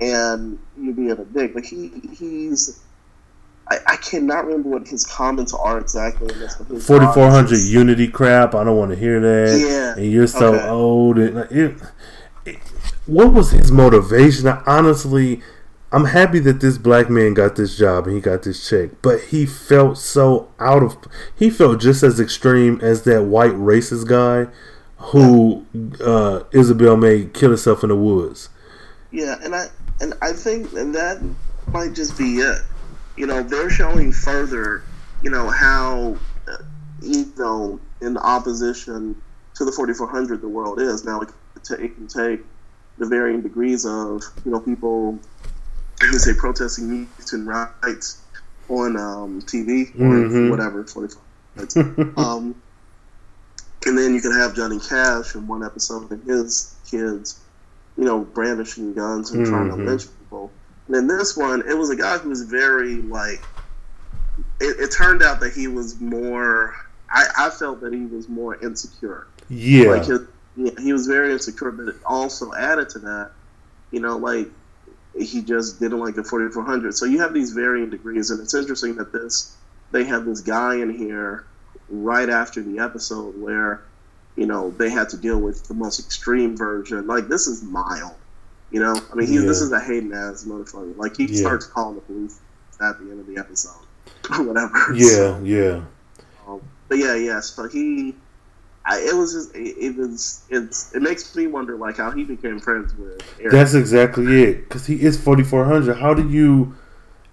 and you being a dick. But he he's I, I cannot remember what his comments are exactly. Forty four hundred Unity crap. I don't want to hear that. Yeah, and you're so okay. old. And it, it, what was his motivation? I, honestly, I'm happy that this black man got this job and he got this check, but he felt so out of. He felt just as extreme as that white racist guy who uh, Isabelle May kill herself in the woods. Yeah, and I and I think and that might just be it you know, they're showing further, you know, how, uh, you know, in opposition to the 4400 the world is. Now, it can take the varying degrees of, you know, people who say protesting mutant rights on um, TV or mm-hmm. whatever, 4400. um, and then you can have Johnny Cash in one episode and his kids, you know, brandishing guns and mm-hmm. trying to mm-hmm. lynch people. And in this one, it was a guy who was very like. It, it turned out that he was more. I, I felt that he was more insecure. Yeah. Like his, he was very insecure, but it also added to that, you know, like he just didn't like the 4400. So you have these varying degrees, and it's interesting that this they have this guy in here right after the episode where you know they had to deal with the most extreme version. Like this is mild. You know, I mean, he, yeah. this is a hating ass motherfucker. Like he yeah. starts calling the police at the end of the episode, or whatever. Yeah, so, yeah. Um, but yeah, yeah. So he, I, it was just, it, it, was, it's, it makes me wonder like how he became friends with. Eric. That's exactly it, because he is forty four hundred. How do you,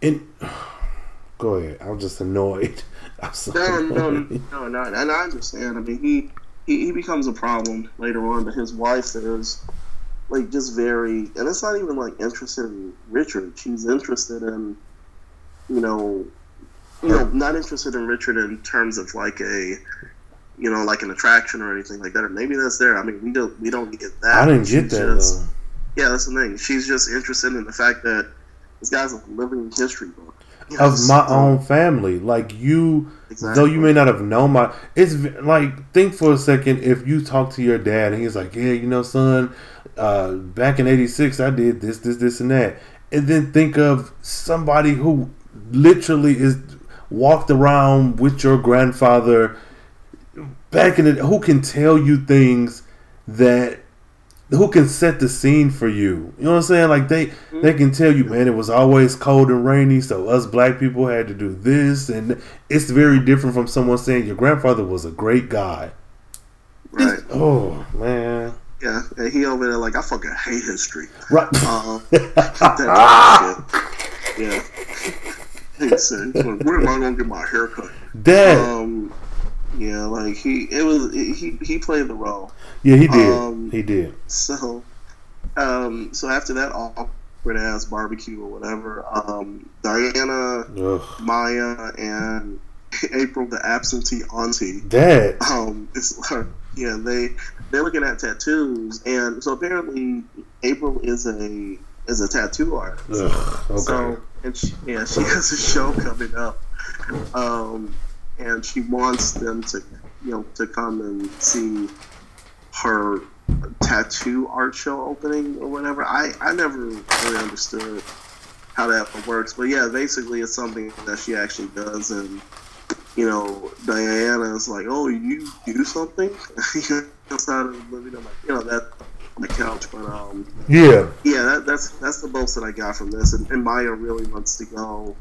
in? Go ahead. I'm just annoyed. I'm so no, annoyed. no, no, no, and I understand. I mean, he, he he becomes a problem later on, but his wife is like just very, and it's not even like interested in Richard. She's interested in, you know, you know, not interested in Richard in terms of like a, you know, like an attraction or anything like that. Or maybe that's there. I mean, we don't we don't get that. I didn't get that. Just, yeah, that's the thing. She's just interested in the fact that this guy's a living history book. Of my own family, like you, exactly. though you may not have known my. It's like think for a second. If you talk to your dad and he's like, "Yeah, you know, son, uh, back in '86, I did this, this, this, and that. And then think of somebody who literally is walked around with your grandfather back in it. Who can tell you things that who can set the scene for you? You know what I'm saying? Like they they can tell you, man, it was always cold and rainy, so us black people had to do this, and it's very different from someone saying your grandfather was a great guy. Right. Oh man, Yeah. And he over there like I fucking hate history. right? Um. Yeah. He said, "Where am I gonna get my haircut?" Dad, Um, yeah, like he, it was he he played the role. yeah, he did, um, he did. So, um, so after that awkward ass barbecue or whatever, um, Diana, Ugh. Maya, and April, the absentee auntie, Dad, um, it's yeah, they they're looking at tattoos, and so apparently April is a is a tattoo artist. Ugh, okay. So, and she, yeah, she has a show coming up, um, and she wants them to, you know, to come and see her tattoo art show opening or whatever. I I never really understood how that works, but yeah, basically it's something that she actually does, and you know, Diana is like, "Oh, you do something outside of living room, like, you know that." On the couch, but um, yeah, yeah, that, that's that's the most that I got from this, and, and Maya really wants to go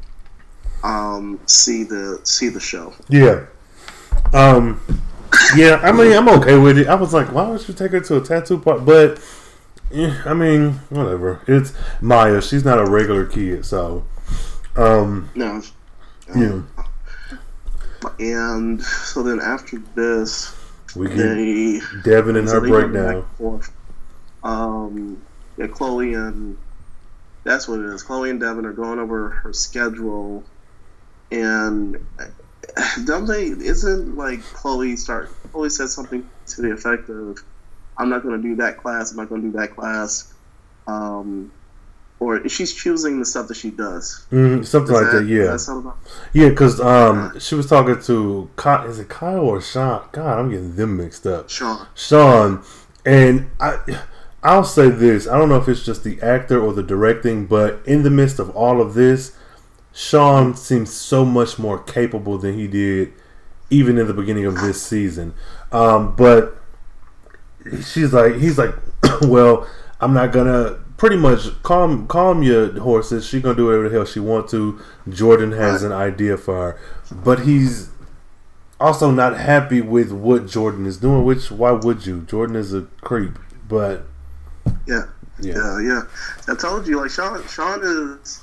um, see the see the show. yeah. Um, yeah. I mean, I'm okay with it. I was like, why would you take her to a tattoo part? But yeah, I mean, whatever. It's Maya. She's not a regular kid, so um, No, yeah. and so then after this, We get they Devin and so her back breakdown. Um, yeah, Chloe and that's what it is. Chloe and Devin are going over her schedule, and don't they? Isn't like Chloe start? Chloe said something to the effect of, "I'm not going to do that class. I'm not going to do that class." Um, or she's choosing the stuff that she does. Mm, something Does like that, yeah. that about- Yeah, because um, she was talking to Ky- is it Kyle or Shawn? God, I'm getting them mixed up. Shawn. Shawn, and I, I'll say this: I don't know if it's just the actor or the directing, but in the midst of all of this, Shawn seems so much more capable than he did even in the beginning of this season. Um, but she's like, he's like, well, I'm not gonna. Pretty much calm calm your horses. She gonna do whatever the hell she want to. Jordan has an idea for her, but he's also not happy with what Jordan is doing. Which why would you? Jordan is a creep, but Yeah. yeah, Yeah, yeah. I told you, like Shawn, Shawn is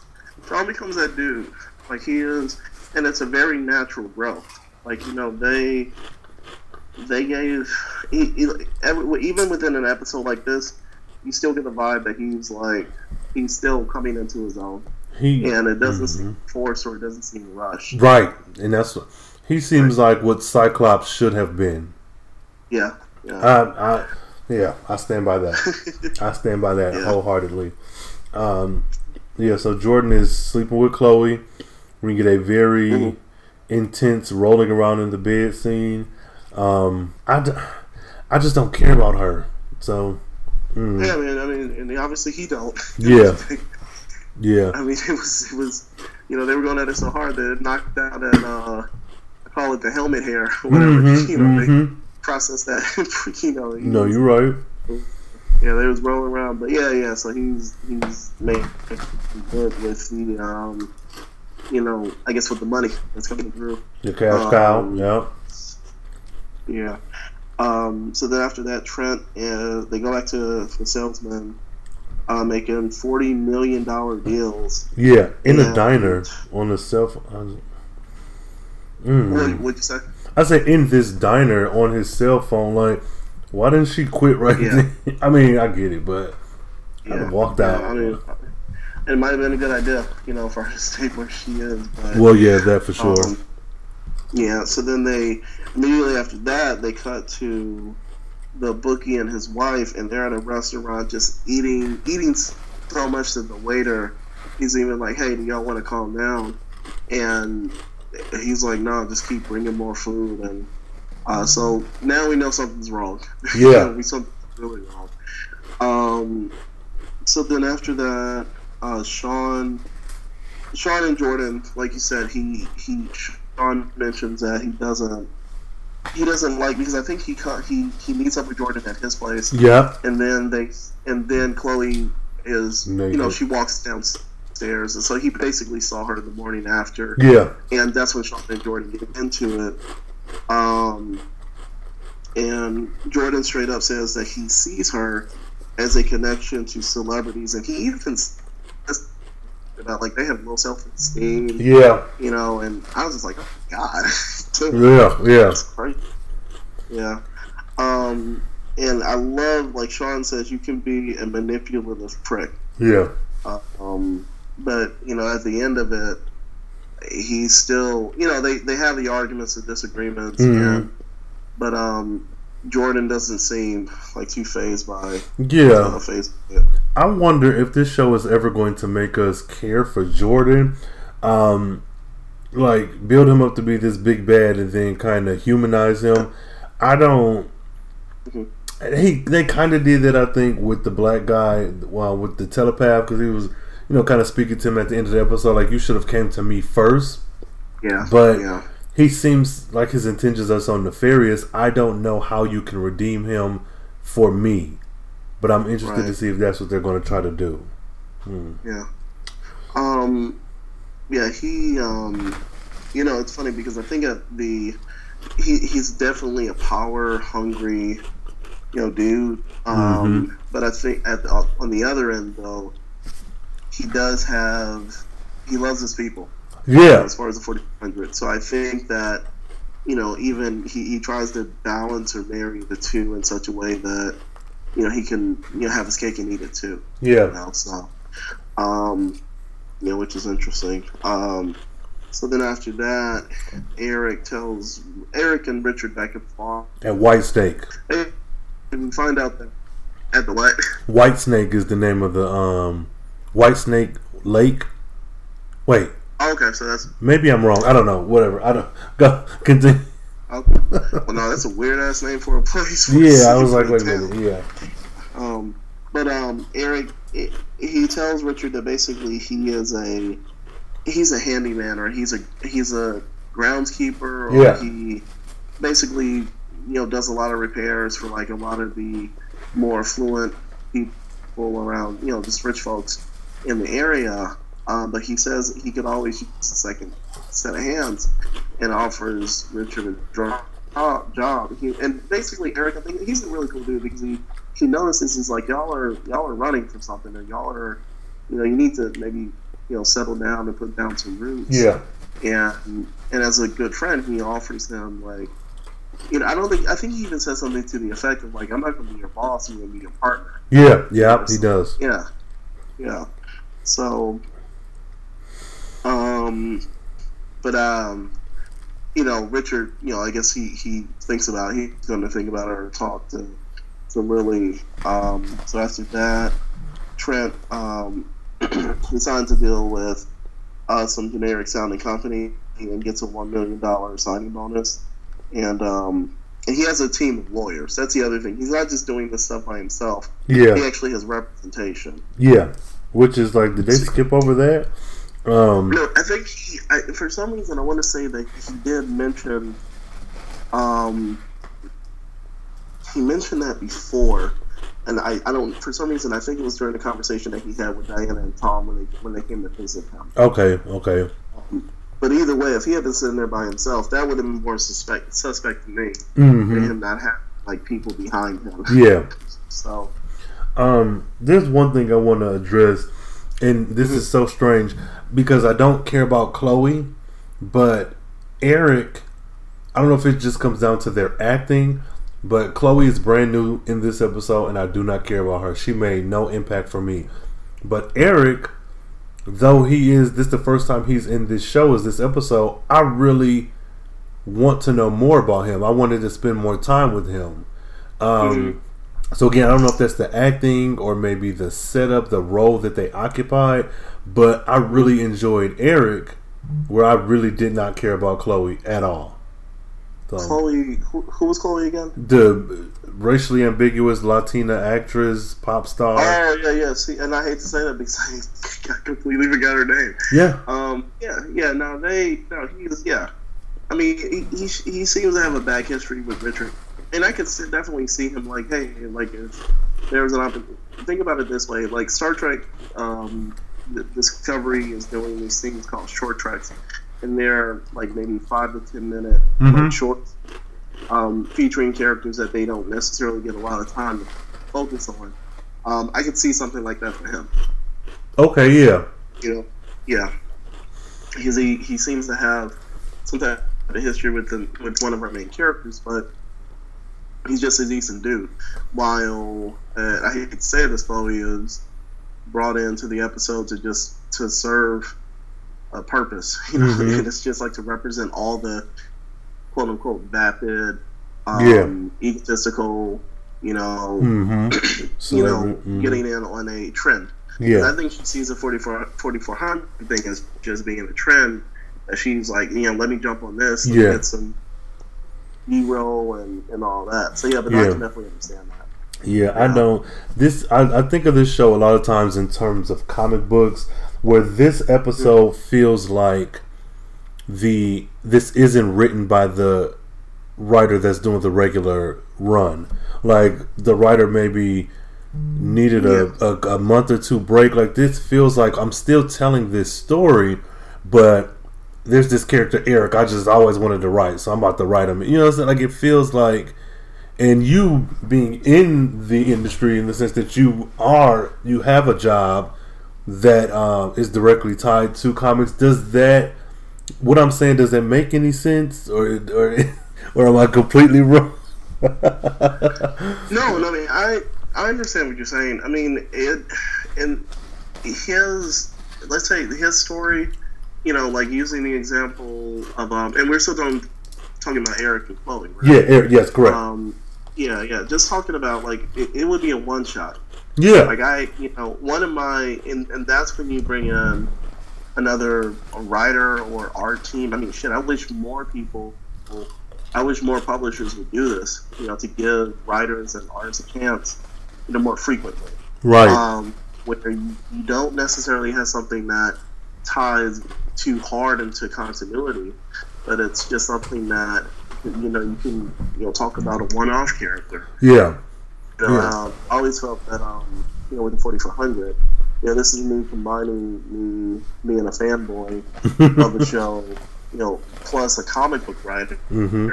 Shawn becomes that dude. Like he is, and it's a very natural growth. Like you know, they they gave he, he, every, even within an episode like this, you still get the vibe that he's like he's still coming into his own, he and it doesn't seem forced or it doesn't seem rushed. right, and that's what he seems like what Cyclops should have been. Yeah, yeah, I, I yeah, I stand by that. I stand by that Yeah. wholeheartedly. Um, yeah, so Jordan is sleeping with Chloe. We get a very Mhm. intense rolling around in the bed scene. Um, I, d- I just don't care about her. So, mm, yeah. I mean, I mean, and obviously he don't. Yeah. yeah, I mean, it was it was, you know, they were going at it so hard that it knocked out that uh, I call it the helmet hair, or whatever. Mhm, you know, they mhm. processed that. you know, no, you're right. Yeah, they was rolling around, but yeah, yeah. So he's he's made good with the, um, you know, I guess with the money that's coming through. The cash Um, cow. Yeah. Yeah. Um, so then after that, Trent uh, they go back to the salesman, uh, making forty million dollar deals. Yeah, in a diner on the cell phone. Mm. What would you say? I say in this diner on his cell phone. Like, why didn't she quit right Yeah. then? I mean, I get it, but Yeah. have walked Yeah, out. I mean, it might have been a good idea, you know, for her to stay where she is. But, well, yeah, that for sure. um, yeah. So then they immediately after that they cut to the bookie and his wife, and they're at a restaurant just eating eating so much that the waiter he's even like, "Hey, do y'all want to calm down?" And he's like, "No, just keep bringing more food." And uh, so now we know something's wrong. Yeah. we something's really wrong. Um, so then after that, uh, Shawn Shawn and Jordan, like you said, he he Shawn mentions that he doesn't he doesn't like because I think he he he meets up with Jordan at his place. Yeah. And then they and then Chloe is you know she walks downstairs and so he basically saw her the morning after. Yeah. And that's when Shawn and Jordan get into it. Um. And Jordan straight up says that he sees her as a connection to celebrities, and he even about like they have low self esteem. Yeah. You know, and I was just like, oh God. yeah, yeah. That's crazy. Yeah. Um and I love like Shawn says you can be a manipulative prick. Yeah. Uh, um but, you know, at the end of it he's still you know, they, they have the arguments and disagreements mm-hmm. and but um Jordan doesn't seem like too phased by yeah. Uh, phased, yeah. I wonder if this show is ever going to make us care for Jordan. Um, like build him up to be this big bad and then kind of humanize him. I don't. Mm-hmm. He they kind of did that I think with the black guy, well, with the telepath because he was you know kind of speaking to him at the end of the episode like you should have came to me first. Yeah, but yeah he seems like his intentions are so nefarious. I don't know how you can redeem him for me, but I'm interested right. to see if that's what they're going to try to do. Hmm. Yeah. Um. Yeah. He. Um. You know, it's funny because I think at the he he's definitely a power hungry, you know, dude. Um. Mm-hmm. But I think at on the other end though, he does have he loves his people. Yeah. As far as the 4,500. So I think that, you know, even he, he tries to balance or marry the two in such a way that, you know, he can, you know, have his cake and eat it too. Yeah. You know, so, um, you know, which is interesting. Um, so then after that, Eric tells Eric and Richard back at farm at White Snake, and we find out that at the what White Snake is the name of the um White Snake Lake. Wait, okay, so that's maybe I'm wrong. I don't know. Whatever. I don't go continue. Okay. Well, no, that's a weird ass name for a place. For yeah, I was like, wait a minute. Yeah. Um, but um, Eric, he tells Richard that basically he is a he's a handyman or he's a he's a groundskeeper or yeah. he basically you know does a lot of repairs for like a lot of the more affluent people around you know just rich folks in the area um, but he says he could always use a second set of hands and offers Richard a job. He, and basically, Eric, I think he's a really cool dude because he, he notices he's like, y'all are y'all are running from something, and y'all are, you know, you need to maybe you know settle down and put down some roots. Yeah. And and as a good friend, he offers them like, you know, I don't think I think he even says something to the effect of like, I'm not going to be your boss, I'm going to be your partner. Yeah, yeah, he does. Yeah, yeah. So um, but um, you know, Richard, you know, I guess he he thinks about it. he's going to think about it or talk to to Lily. Um, so after that, Trent um, decides to deal with uh, some generic sounding company and gets a one million dollar signing bonus, and um, and he has a team of lawyers. That's the other thing. He's not just doing this stuff by himself. Yeah, he actually has representation. Yeah, which is like, did they skip over that? Um, no, I think he. I, for some reason, I want to say that he did mention. Um, he mentioned that before, and I, I don't. For some reason, I think it was during the conversation that he had with Diana and Tom when they when they came to visit him. Okay. Okay. Um, but either way, if he had been sitting there by himself, that would have been more suspect suspect to me. Mm-hmm. Him not have like people behind him. Yeah. so. Um, there's one thing I want to address, and this is so strange because I don't care about Chloe, but Eric, I don't know if it just comes down to their acting, but Chloe is brand new in this episode, and I do not care about her. She made no impact for me. But Eric, though he is this the first time he's in this show is this episode, I really want to know more about him. I wanted to spend more time with him. Um, mm-hmm. So again, I don't know if that's the acting or maybe the setup, the role that they occupied, but I really enjoyed Eric, where I really did not care about Chloe at all. So, Chloe, who, who, was Chloe again? The racially ambiguous Latina actress, pop star. Oh yeah, yeah. See, and I hate to say that because I, completely forgot her name. Yeah. Um. Yeah. Yeah. No, they. No, he's. Yeah. I mean, he, he, he seems to have a bad history with Richard, and I could definitely see him like, hey, like if there's an opportunity. Think about it this way: like Star Trek, um, Discovery is doing these things called short treks, and they're like maybe five to ten minute Mhm. like, shorts, um, featuring characters that they don't necessarily get a lot of time to focus on. Um, I could see something like that for him. Okay, yeah. You know, yeah, because he, he seems to have some type of history with the, with one of our main characters, but he's just a decent dude. While uh, I hate to say this, though, he is brought into the episode to just to serve a purpose. You know, Mhm. and it's just like to represent all the quote unquote vapid, um, Yeah. egotistical, you know, Mm-hmm. you know, mhm. getting in on a trend. Yeah. I think she sees the 44, 4400 thing as just being a trend. That she's like, you know, let me jump on this and Yeah. get some hero and, and all that. So, yeah, but I can definitely understand that. Yeah, I know this. I, I think of this show a lot of times in terms of comic books, where this episode feels like the this isn't written by the writer that's doing the regular run. Like the writer maybe needed a, a, a month or two break. Like this feels like I'm still telling this story, but there's this character Eric. I just always wanted to write, so I'm about to write him. You know, what I'm saying? like it feels like and you being in the industry in the sense that you are you have a job that um, is directly tied to comics does that what i'm saying does that make any sense or or, or am i completely wrong No, no, I mean, I, I understand what you're saying. I mean, it, and his, let's say his story, you know, like using the example of, um, and we're still talking, talking about Eric and Chloe, right? yeah Eric, yes correct Um, yeah, yeah. Just talking about like it, it would be a one shot. yeah Like I, you know, one of my, and, and that's when you bring in another writer or art team. I mean, shit. I wish more people, I wish more publishers would do this. You know, to give writers and artists a chance, you know, more frequently. right Um, where you, you don't necessarily have something that ties too hard into continuity, but it's just something that you know you can you know talk about a one-off character. yeah You know, Yeah. um, I always felt that um, you know with the 4400, you know, this is me combining me being a fanboy of the show, you know, plus a comic book writer. hmm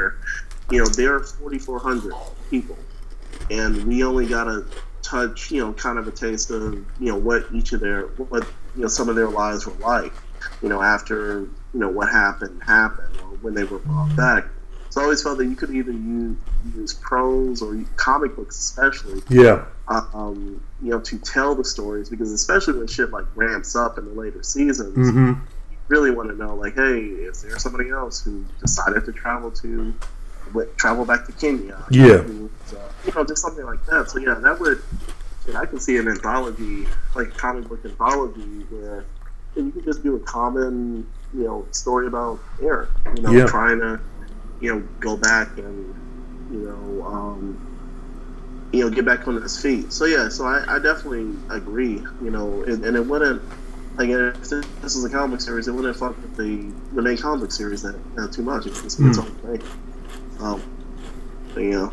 You know, there are 4,400 people, and we only got to touch, you know, kind of a taste of, you know, what each of their, what, you know, some of their lives were like, you know, after, you know, what happened happened, or when they were brought back. So I always felt that you could either use, use prose or comic books, especially, yeah um, you know, to tell the stories, because especially when shit like ramps up in the later seasons, hmm really want to know, like, hey, is there somebody else who decided to travel to, travel back to Kenya? Yeah. Who, uh, you know, just something like that. So yeah, that would, I can see an anthology, like comic book anthology, where you could just do a common, you know, story about Eric, you know, Yeah. trying to, you know, go back and, you know, um, you know, get back on his feet. So yeah, so I, I definitely agree. You know, and, and it wouldn't. Like if this this is a comic series, it wouldn't fuck with the the main comic series that uh, too much. It's just its Hmm. own thing. Um, but, yeah.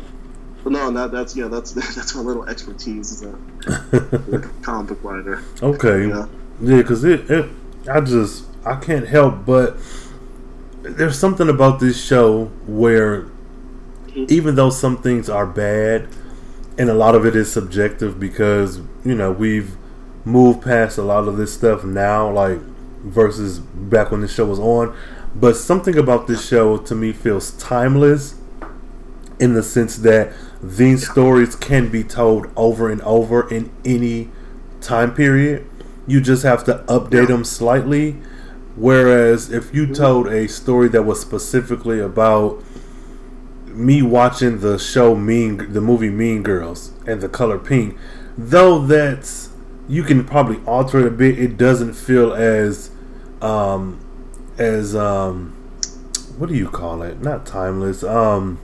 But no, that, that's yeah, that's that's my little expertise as a, comic book writer. okay Yeah. Yeah, because it, it, I just, I can't help but there's something about this show where mm-hmm. even though some things are bad, and a lot of it is subjective because you know we've moved past a lot of this stuff now, like versus back when the show was on. But something about this show to me feels timeless in the sense that these stories can be told over and over in any time period. You just have to update them slightly. Whereas if you told a story that was specifically about me watching the show Mean, the movie Mean Girls, and the color pink, though that's you can probably alter it a bit. It doesn't feel as, um, as um, what do you call it? Not timeless. Um,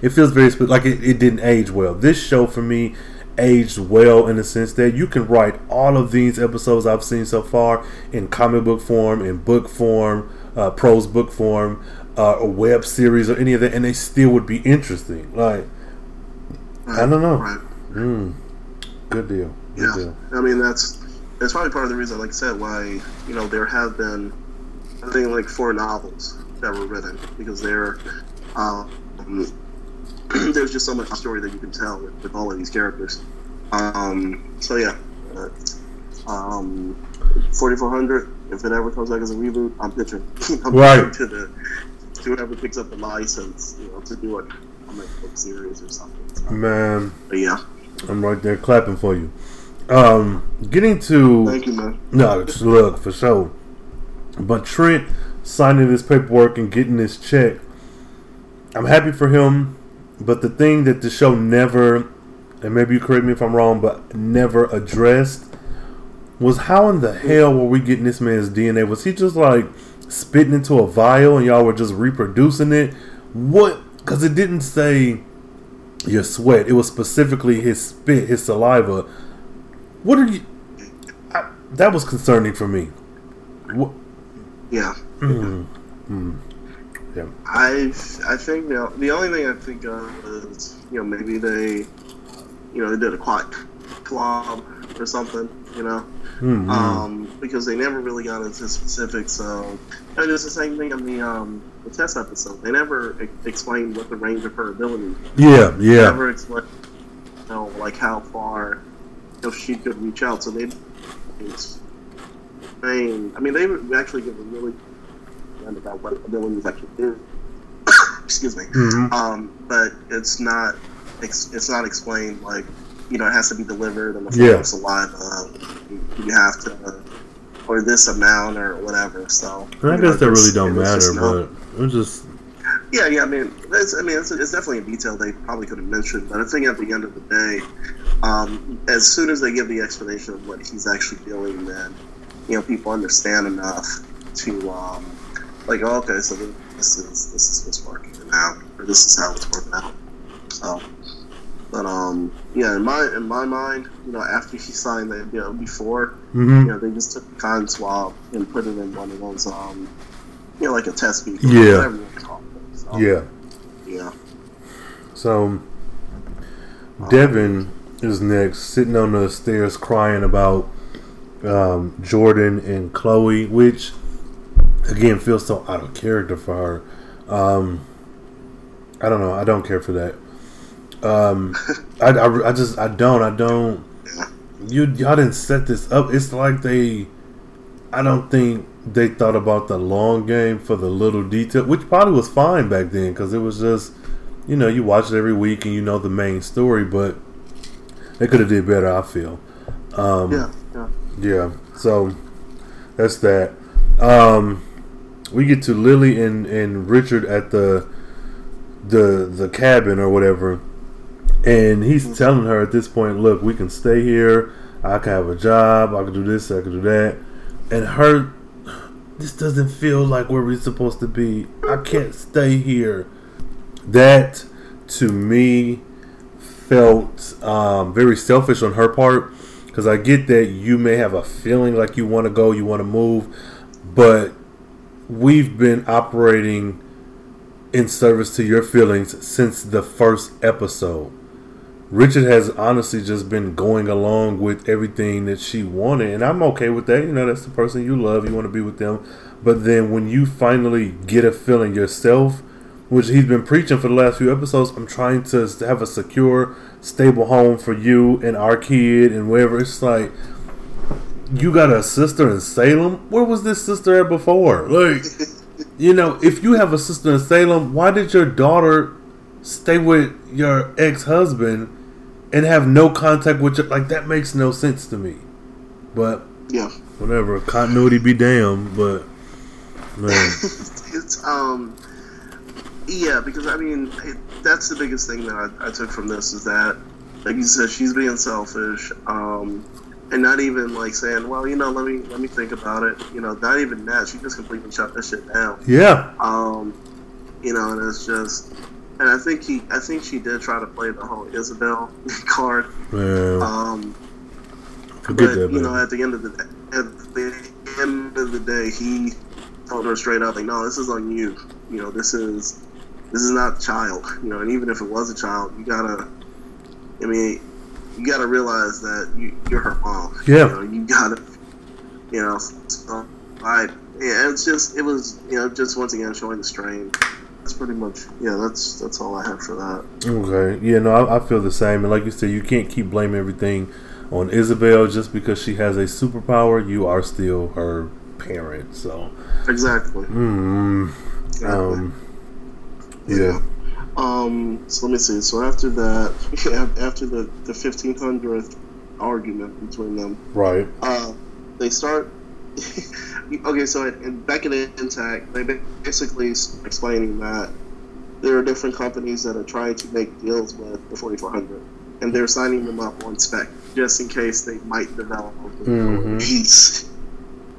it feels very like it, it didn't age well. This show for me aged well in the sense that you can write all of these episodes I've seen so far in comic book form, in book form, uh, prose book form, uh, a web series or any of that, and they still would be interesting. Like I don't know. Right. Mm, good deal. Good Yeah. deal. I mean, that's that's probably part of the reason, like I said, why you know there have been, I think, like four novels that were written because they're, um, there's just so much story that you can tell with, with all of these characters. Um, so yeah, uh, um, 4400. If it ever comes back as a reboot, I'm pitching. I'm Right. pitching to the to whoever picks up the license, you know, to do a comic book series or something. So, Man, yeah, I'm right there clapping for you. Um, getting to thank you, man. No, look for sure. But Trent signing this paperwork and getting this check, I'm happy for him. But the thing that the show never, and maybe you correct me if I'm wrong, but never addressed was how in the hell were we getting this man's DNA? Was he just like spitting into a vial and y'all were just reproducing it? What? Because it didn't say your sweat. It was specifically his spit, his saliva. What are you? I, that was concerning for me. What? Yeah. Mm, mm, yeah. I I think the, the only thing I think of is you know maybe they you know they did a quad club or something you know Mhm. um, because they never really got into specifics. So and it's the same thing in the um, the test episode. They never e- explained what the range of her ability were. yeah, They yeah, Never explained you know like how far you know, she could reach out. So they. I mean they would actually give a really and about what abilities actually do. Excuse me. Mhm. Um, but it's not it's not explained like you know it has to be delivered in the Yeah. of saliva. You, you have to or this amount or whatever. So And I you know, guess that really don't matter, but was just yeah, yeah. I mean, it's, I mean, it's, it's definitely a detail they probably could have mentioned, but I think at the end of the day, um, as soon as they give the explanation of what he's actually doing, then you know people understand enough to um, like, oh, okay, so this is this is what's working now, or this is how it's working out. So, but um, yeah, in my in my mind, you know, after he signed that deal before, Mhm. you know, they just took the cotton swab and put it in one of those um, you know, like a test beaker, Yeah. you it. So, yeah. yeah. So Devin is next, sitting on the stairs crying about um, Jordan and Chloe, which again feels so out of character for her. Um, I don't know. I don't care for that. Um, I, I, I just I don't I don't. You y'all didn't set this up. It's like they. I don't think they thought about the long game for the little detail, which probably was fine back then because it was just you know, you watch it every week and you know the main story, but they could have did better. I feel. Um, Yeah, yeah. yeah. So that's that. Um, we get to Lily and, and Richard at the the the cabin or whatever, and he's telling her at this point, "Look, we can stay here. I can have a job. I can do this. I can do that." And her, this doesn't feel like where we're supposed to be. I can't stay here. That to me felt um, very selfish on her part because I get that you may have a feeling like you want to go, you want to move, but we've been operating in service to your feelings since the first episode. Richard has honestly just been going along with everything that she wanted, and I'm okay with that. You know, that's the person you love, you want to be with them. But then when you finally get a feeling yourself, which he's been preaching for the last few episodes, I'm trying to have a secure, stable home for you and our kid and wherever. It's like, you got a sister in Salem? Where was this sister at before? Like, you know, if you have a sister in Salem, why did your daughter stay with your ex husband and have no contact with you? Like, that makes no sense to me. But, Yeah. whatever. Continuity be damned, but, man. it's um yeah because i mean it, that's the biggest thing that I, I took from this is that like you said she's being selfish um and not even like saying well you know let me let me think about it you know not even that she just completely shut that shit down Yeah. um you know and it's just and I think he, I think she did try to play the whole Isabelle card. Man, Um, forget but that, you know, at the end of the at the end of the day, he told her straight up, like, "No, this is on you. You know, this is this is not a child. You know, and even if it was a child, you gotta. I mean, you gotta realize that you, you're her mom. Yeah. You know, you gotta. You know, so I. Yeah, it's just it was you know just once again showing the strain. That's pretty much yeah. That's that's all I have for that. Okay. Yeah, no, I, I feel the same. And like you said, you can't keep blaming everything on Isabelle just because she has a superpower. You are still her parent. So, Exactly. mm, exactly. um, yeah. Um, so let me see. So after that, after the the fifteen hundredth argument between them, Right. uh, they start. okay, so in, in NTAC, they basically explaining that there are different companies that are trying to make deals with the forty four hundred, and they're signing them up on spec just in case they might develop Mhm. piece.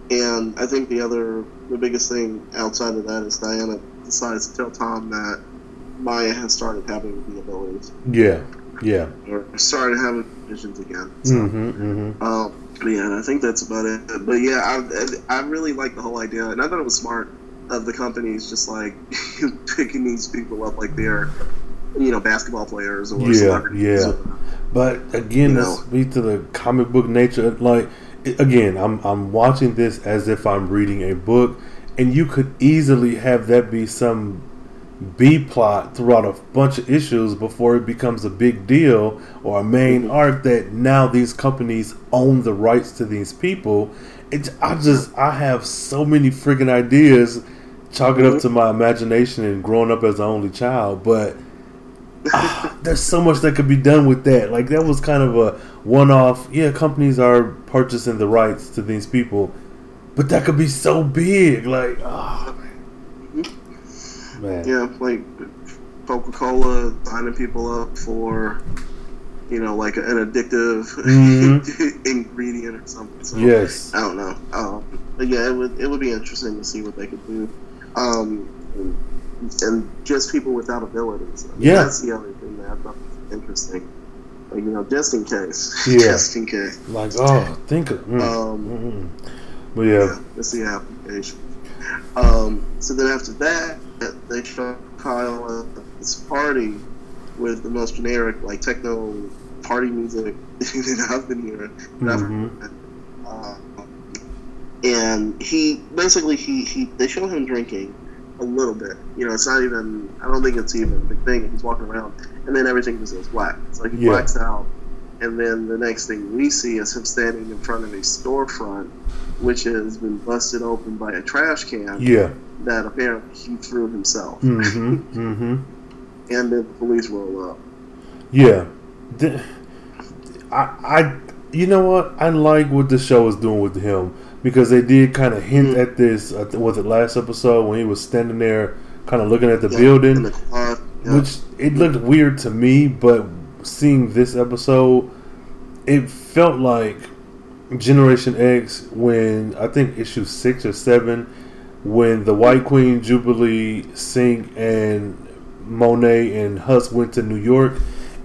And I think the other, the biggest thing outside of that is Diana decides to tell Tom that Maya has started having the abilities Yeah. Yeah. or started having visions again. So, Mm-hmm. Mm-hmm. um, yeah, and I think that's about it. But yeah, I, I really like the whole idea, and I thought it was smart of the companies just like picking these people up like they're, you know, basketball players or Yeah, yeah. or- But again, You know. speak to the comic book nature. Like again, I'm I'm watching this as if I'm reading a book, and you could easily have that be some B plot throughout a bunch of issues before it becomes a big deal or a main mm-hmm. arc that now these companies own the rights to these people. It, I just I have so many freaking ideas, chalk it up to mm-hmm. my imagination and growing up as an only child, but ah, there's so much that could be done with that. Like that was kind of a one-off. Yeah, companies are purchasing the rights to these people, but that could be so big. Like, oh man, Yeah, like Coca Cola signing people up for, you know, like an addictive Mhm. ingredient or something. So, yes, I don't know. Um, but yeah, it would it would be interesting to see what they could do. Um, and, and just people without abilities. I mean, Yeah. that's the other thing that I thought was interesting. Like you know, just in case. Yeah. just in case. like oh, think of, mm, Um, mm, but yeah, yeah, that's the application. Um, so then after that, they show Kyle at this party with the most generic, like techno party music that I've been hearing. Mhm. Uh, and he basically he, he they show him drinking a little bit. You know, it's not even. I don't think it's even a big thing. He's walking around, and then everything just goes black. It's like he Yeah. blacks out, and then the next thing we see is him standing in front of a storefront, which has been busted open by a trash can yeah, that apparently he threw himself. mm-hmm, mm-hmm. And then the police roll up. Yeah, The- I, I, you know what? I like what the show is doing with him because they did kind of hint Mm. at this. Uh, was it last episode when he was standing there, kind of looking at the Yeah, building, the car. Yeah. which it looked weird to me, but seeing this episode, it felt like Generation X when I think issue six or seven, when the White Queen Jubilee Synch and Monet and Husk went to New York,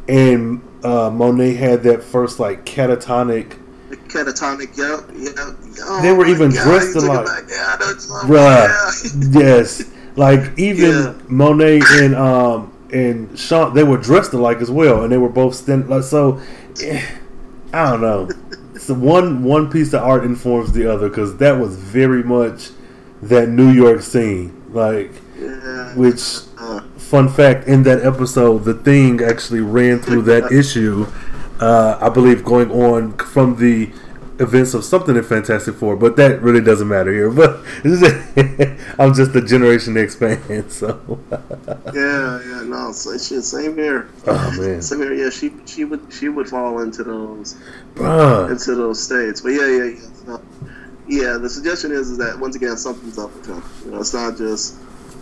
and uh, Monet had that first like catatonic. The catatonic, yeah, yeah. Oh They were even God, dressed he took it alike. back. Yeah, Bruh, yes, like even Yeah. Monet and um and Sean, they were dressed alike as well, and they were both stand like so. eh, I don't know. One one piece of art informs the other because that was very much that New York scene. Like, which fun fact in that episode, the thing actually ran through that issue. Uh, I believe going on from the events of something in Fantastic Four, but that really doesn't matter here. But I'm just a Generation X fan, so yeah, yeah, no, so shit, same here. oh man, Same here. Yeah, she she would she would fall into those Bruh. into those states. But yeah, yeah, yeah. Yeah, the suggestion is is that once again something's up with him. You know, it's not just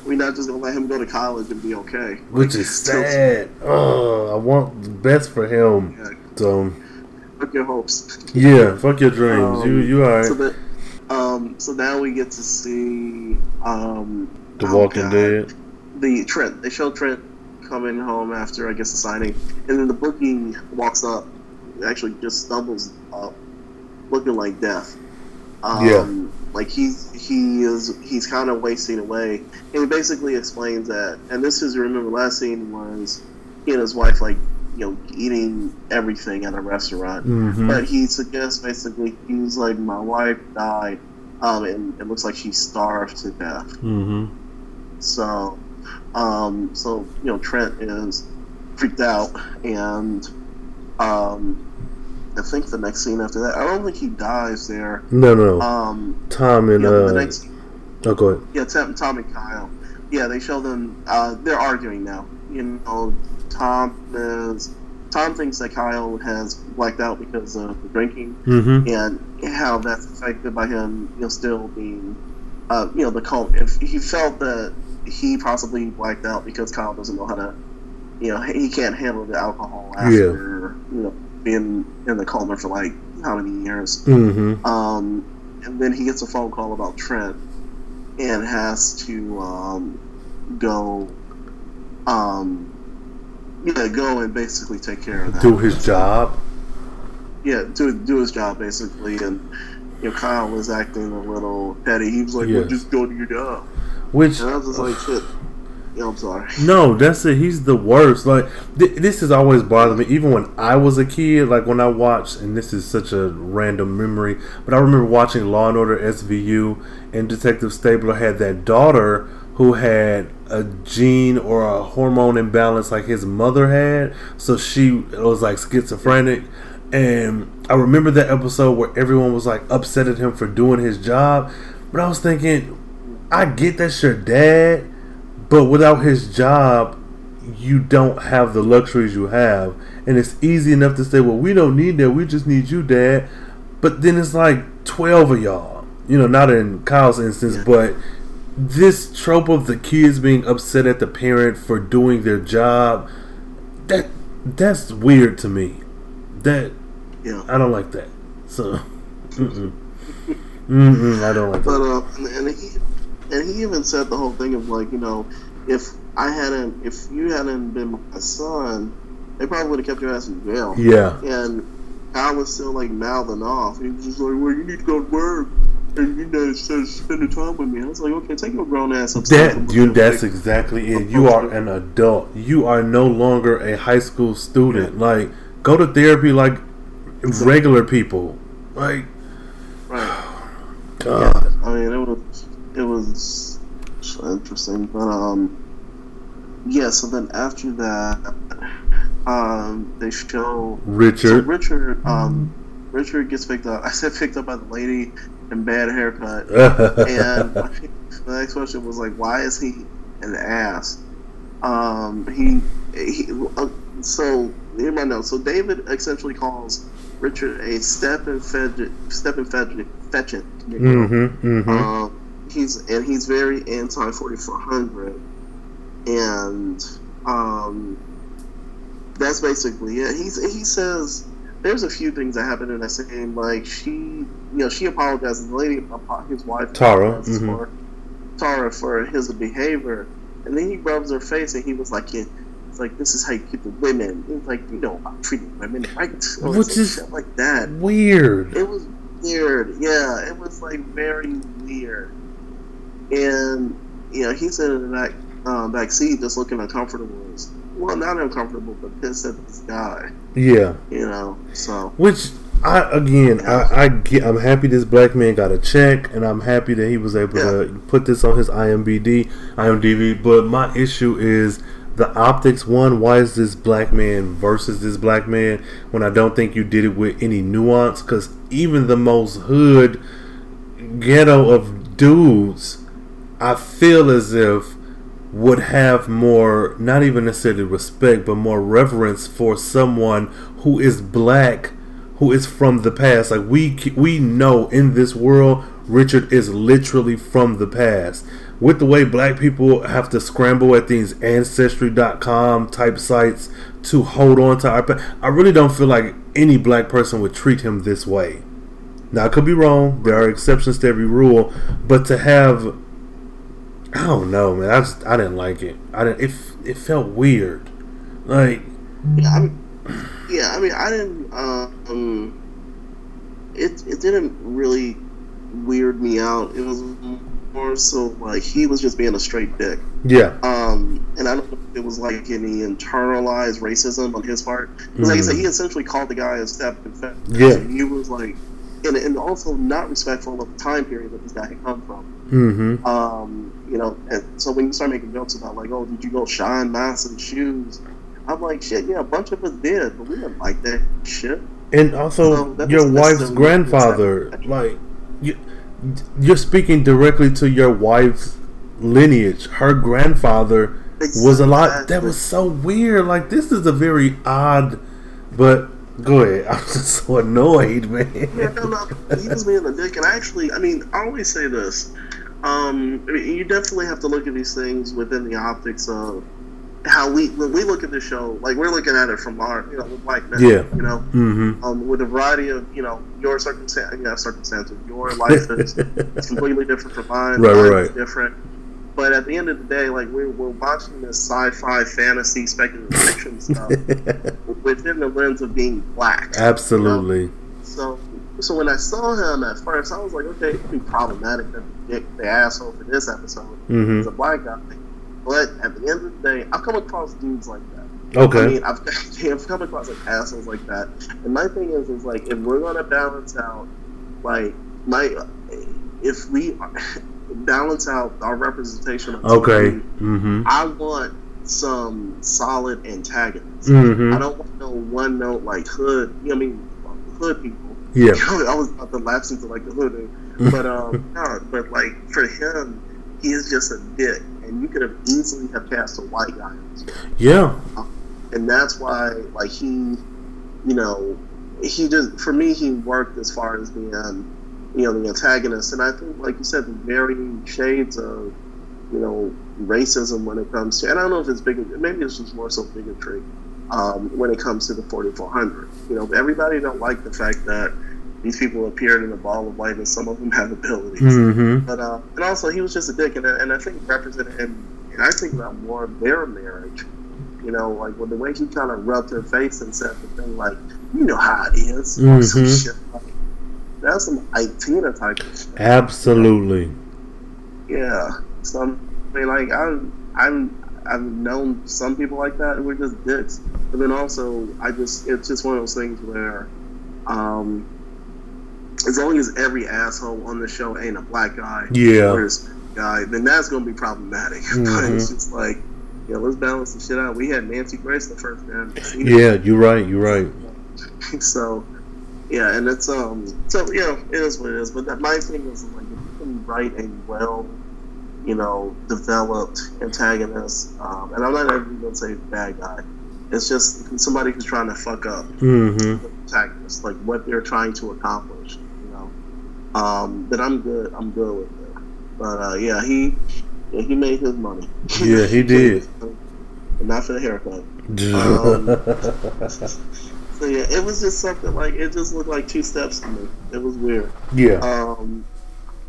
we're not just gonna let him go to college and be okay. which is sad. Oh, I want the best for him. Yeah, So fuck your hopes. yeah, fuck your dreams. Um, you you alright? So that, um, so now we get to see um, the oh Walking God, Dead. The Trent. They show Trent coming home after I guess the signing, and then the bookie walks up, actually just stumbles up, looking like death. Um, Yeah. Like he's he is he's kind of wasting away, and he basically explains that. And this is remember last scene was he and his wife like you know eating everything at a restaurant, Mhm. but he suggests basically he's like my wife died, um, and it looks like she starved to death. Mm-hmm. So, um, so you know, Trent is freaked out, and um, I think the next scene after that, I don't think he dies there. No, no, no. Um, Tom and yeah, uh, the next, oh, go ahead. yeah, Tom, Tom and Kyle, yeah, they show them. Uh, they're arguing now. You know, Tom is. Tom thinks that Kyle has blacked out because of the drinking, Mm-hmm. and how that's affected by him, you know, still being, uh, you know, the cult. If he felt that he possibly blacked out because Kyle doesn't know how to, you know, he can't handle the alcohol after, you know, being in the coma for like how many years. Mm-hmm. Um, and then he gets a phone call about Trent and has to um, go, um, yeah, go and basically take care of that. Do his job. yeah, do do his job basically, and you know Kyle was acting a little petty. He was like, "Well, Yes. just go to your job," Which and I was just like, "Shit." Yeah, I'm sorry. No, that's it. He's the worst. Like th- this has always bothered me. Even when I was a kid, like when I watched, and this is such a random memory, but I remember watching Law and Order SVU, and Detective Stabler had that daughter who had a gene or a hormone imbalance like his mother had. So she was like schizophrenic. And I remember that episode where everyone was like upset at him for doing his job. But I was thinking, I get that's your dad, but without his job, you don't have the luxuries you have. And it's easy enough to say, well, we don't need that. We just need you, dad. But then it's like 12 of y'all. You know, not in Kyle's instance, but this trope of the kids being upset at the parent for doing their job, that that's weird to me. That Yeah, I don't like that. So, mm-mm. Mm-mm, I don't like but that. uh, and, and he and he even said the whole thing of like, you know, if I hadn't, if you hadn't been my son, they probably would have kept your ass in jail. Yeah, And Kyle was still like mouthing off. He was just like, "Well, you need to go to work." And you know, of spending time with me, I was like, "Okay, take your grown ass upstairs." that you, that's exactly it. You are an adult. You are no longer a high school student. Like, go to therapy like regular people. Like, right. God. I mean, it was it was interesting, but um, yeah. So then after that, um, they show so Richard. Richard um, Richard gets picked up. I said picked up by the lady in bad haircut, and the next question was like, why is he an ass? Um, he he. Uh, so in my notes, so David essentially calls Richard a step and fetch step and fetch fetchit. mm-hmm. Mm-hmm. Um, he's and he's very anti forty four hundred, and um, that's basically it. He's he says there's a few things that happened in that scene, like she, you know, she apologizes. To the lady, his wife, Tara, mhm. for Tara for his behavior, and then he rubs her face, and he was like, yeah, it's like this is how you keep the women. It's like you know about treating women right, or Which some is- like that. Weird. It was weird. Yeah, it was like very weird. And you know, he's in the back uh, back seat, just looking uncomfortable. Well, not uncomfortable, but pissed at this guy. Yeah. You know, so Which I again I, I get I'm happy this black man got a check and I'm happy that he was able to put this on his IMBD IMDb but my issue is the optics one why is this black man versus this black man when I don't think you did it with any nuance cuz even the most hood ghetto of dudes I feel as if would have more not even necessarily respect but more reverence for someone who is black who is from the past. Like we we know in this world Richard is literally from the past. With the way black people have to scramble at these ancestry.com type sites to hold on to our pa- I really don't feel like any black person would treat him this way. Now I could be wrong. There are exceptions to every rule but to have I don't know, man. I just I didn't like it. I didn't. It it felt weird. Like Yeah, I mean, yeah, I mean, I didn't. Um, it it didn't really weird me out. It was more so like he was just being a straight dick. yeah, Um, and I don't know if it was like any internalized racism on his part. Because like I said, he essentially called the guy a step confessor. Yeah. he was like, and, and also not respectful of the time period that this guy had come from. mm-hmm. Um, you know, and so when you start making jokes about like, oh, did you go shine Masson's shoes? I'm like, shit, yeah, a bunch of us did, but we didn't like that shit. And also, So your wife's grandfather, like you, you're speaking directly to your wife's lineage. Her grandfather was a lot. That was so weird. Like this is a very odd. But go ahead. I'm just so annoyed, man. Yeah, no, no, he was being a dick, and I actually, I mean, I always say this. Um, I mean, you definitely have to look at these things within the optics of how we when we look at the show. Like we're looking at it from our, you know, with black men. Yeah. You know, Mm-hmm. um, with a variety of, you know, your circumstance, you know, circumstances, your life is, completely different from mine. Right, Mine right, is Different. But at the end of the day, like we're, we're watching this sci-fi, fantasy, speculative fiction stuff within the lens of being black. Absolutely. So, so when I saw him at first, I was like, okay, it could be problematic the dick, the asshole for this episode Mhm. is a black guy. But at the end of the day, I've come across dudes like that. Okay. I mean, I've, I've come across like assholes like that. And my thing is, is like, if we're gonna balance out, like, my, if we balance out our representation of okay. TV, Mm-hmm. I want some solid antagonists. Mhm. I don't want no one note like hood. You know, I mean, hood people. Yeah. I was about to lapse into like the hood, but um, no, but like for him, he is just a dick, and you could have easily have cast a white guy, in this role. Yeah. and that's why like he, you know, he just for me he worked as far as being, you know, the antagonist, and I think like you said, the varying shades of, you know, racism when it comes to, and I don't know if it's big, maybe it's just more so bigotry. Um, when it comes to the 4400, you know, everybody don't like the fact that these people appeared in a ball of light, and some of them have abilities. Mm-hmm. But uh, and also he was just a dick, and, and I think represented him. And I think about more of their marriage. You know, like with the way he kind of rubbed her face and said the thing, like, "You know how it is." or some Mhm. shit like- That's some Ike Tina type of shit. Absolutely. Yeah. So I mean, like I'm, I'm, I've known some people like that, and we're just dicks. But then also, I just, it's just one of those things where, um, as long as every asshole on the show ain't a black guy, Yeah. or guy, then that's gonna be problematic. but Mhm. it's just like, yeah, let's balance the shit out. We had Nancy Grace the first time. Yeah. You're right. You're right. so yeah, and it's um so yeah, it is what it is. But that, my thing is like if you can write a well, you know, developed antagonist, um, and I'm not even gonna say bad guy. It's just somebody who's trying to fuck up Mm-hmm. the protagonist, like what they're trying to accomplish. You know, um, then I'm good. I'm good with it. But uh, yeah, he yeah, he made his money. Yeah, he did. Not for the haircut. Um, So yeah, it was just something like it just looked like two steps to me. It was weird. yeah. Um,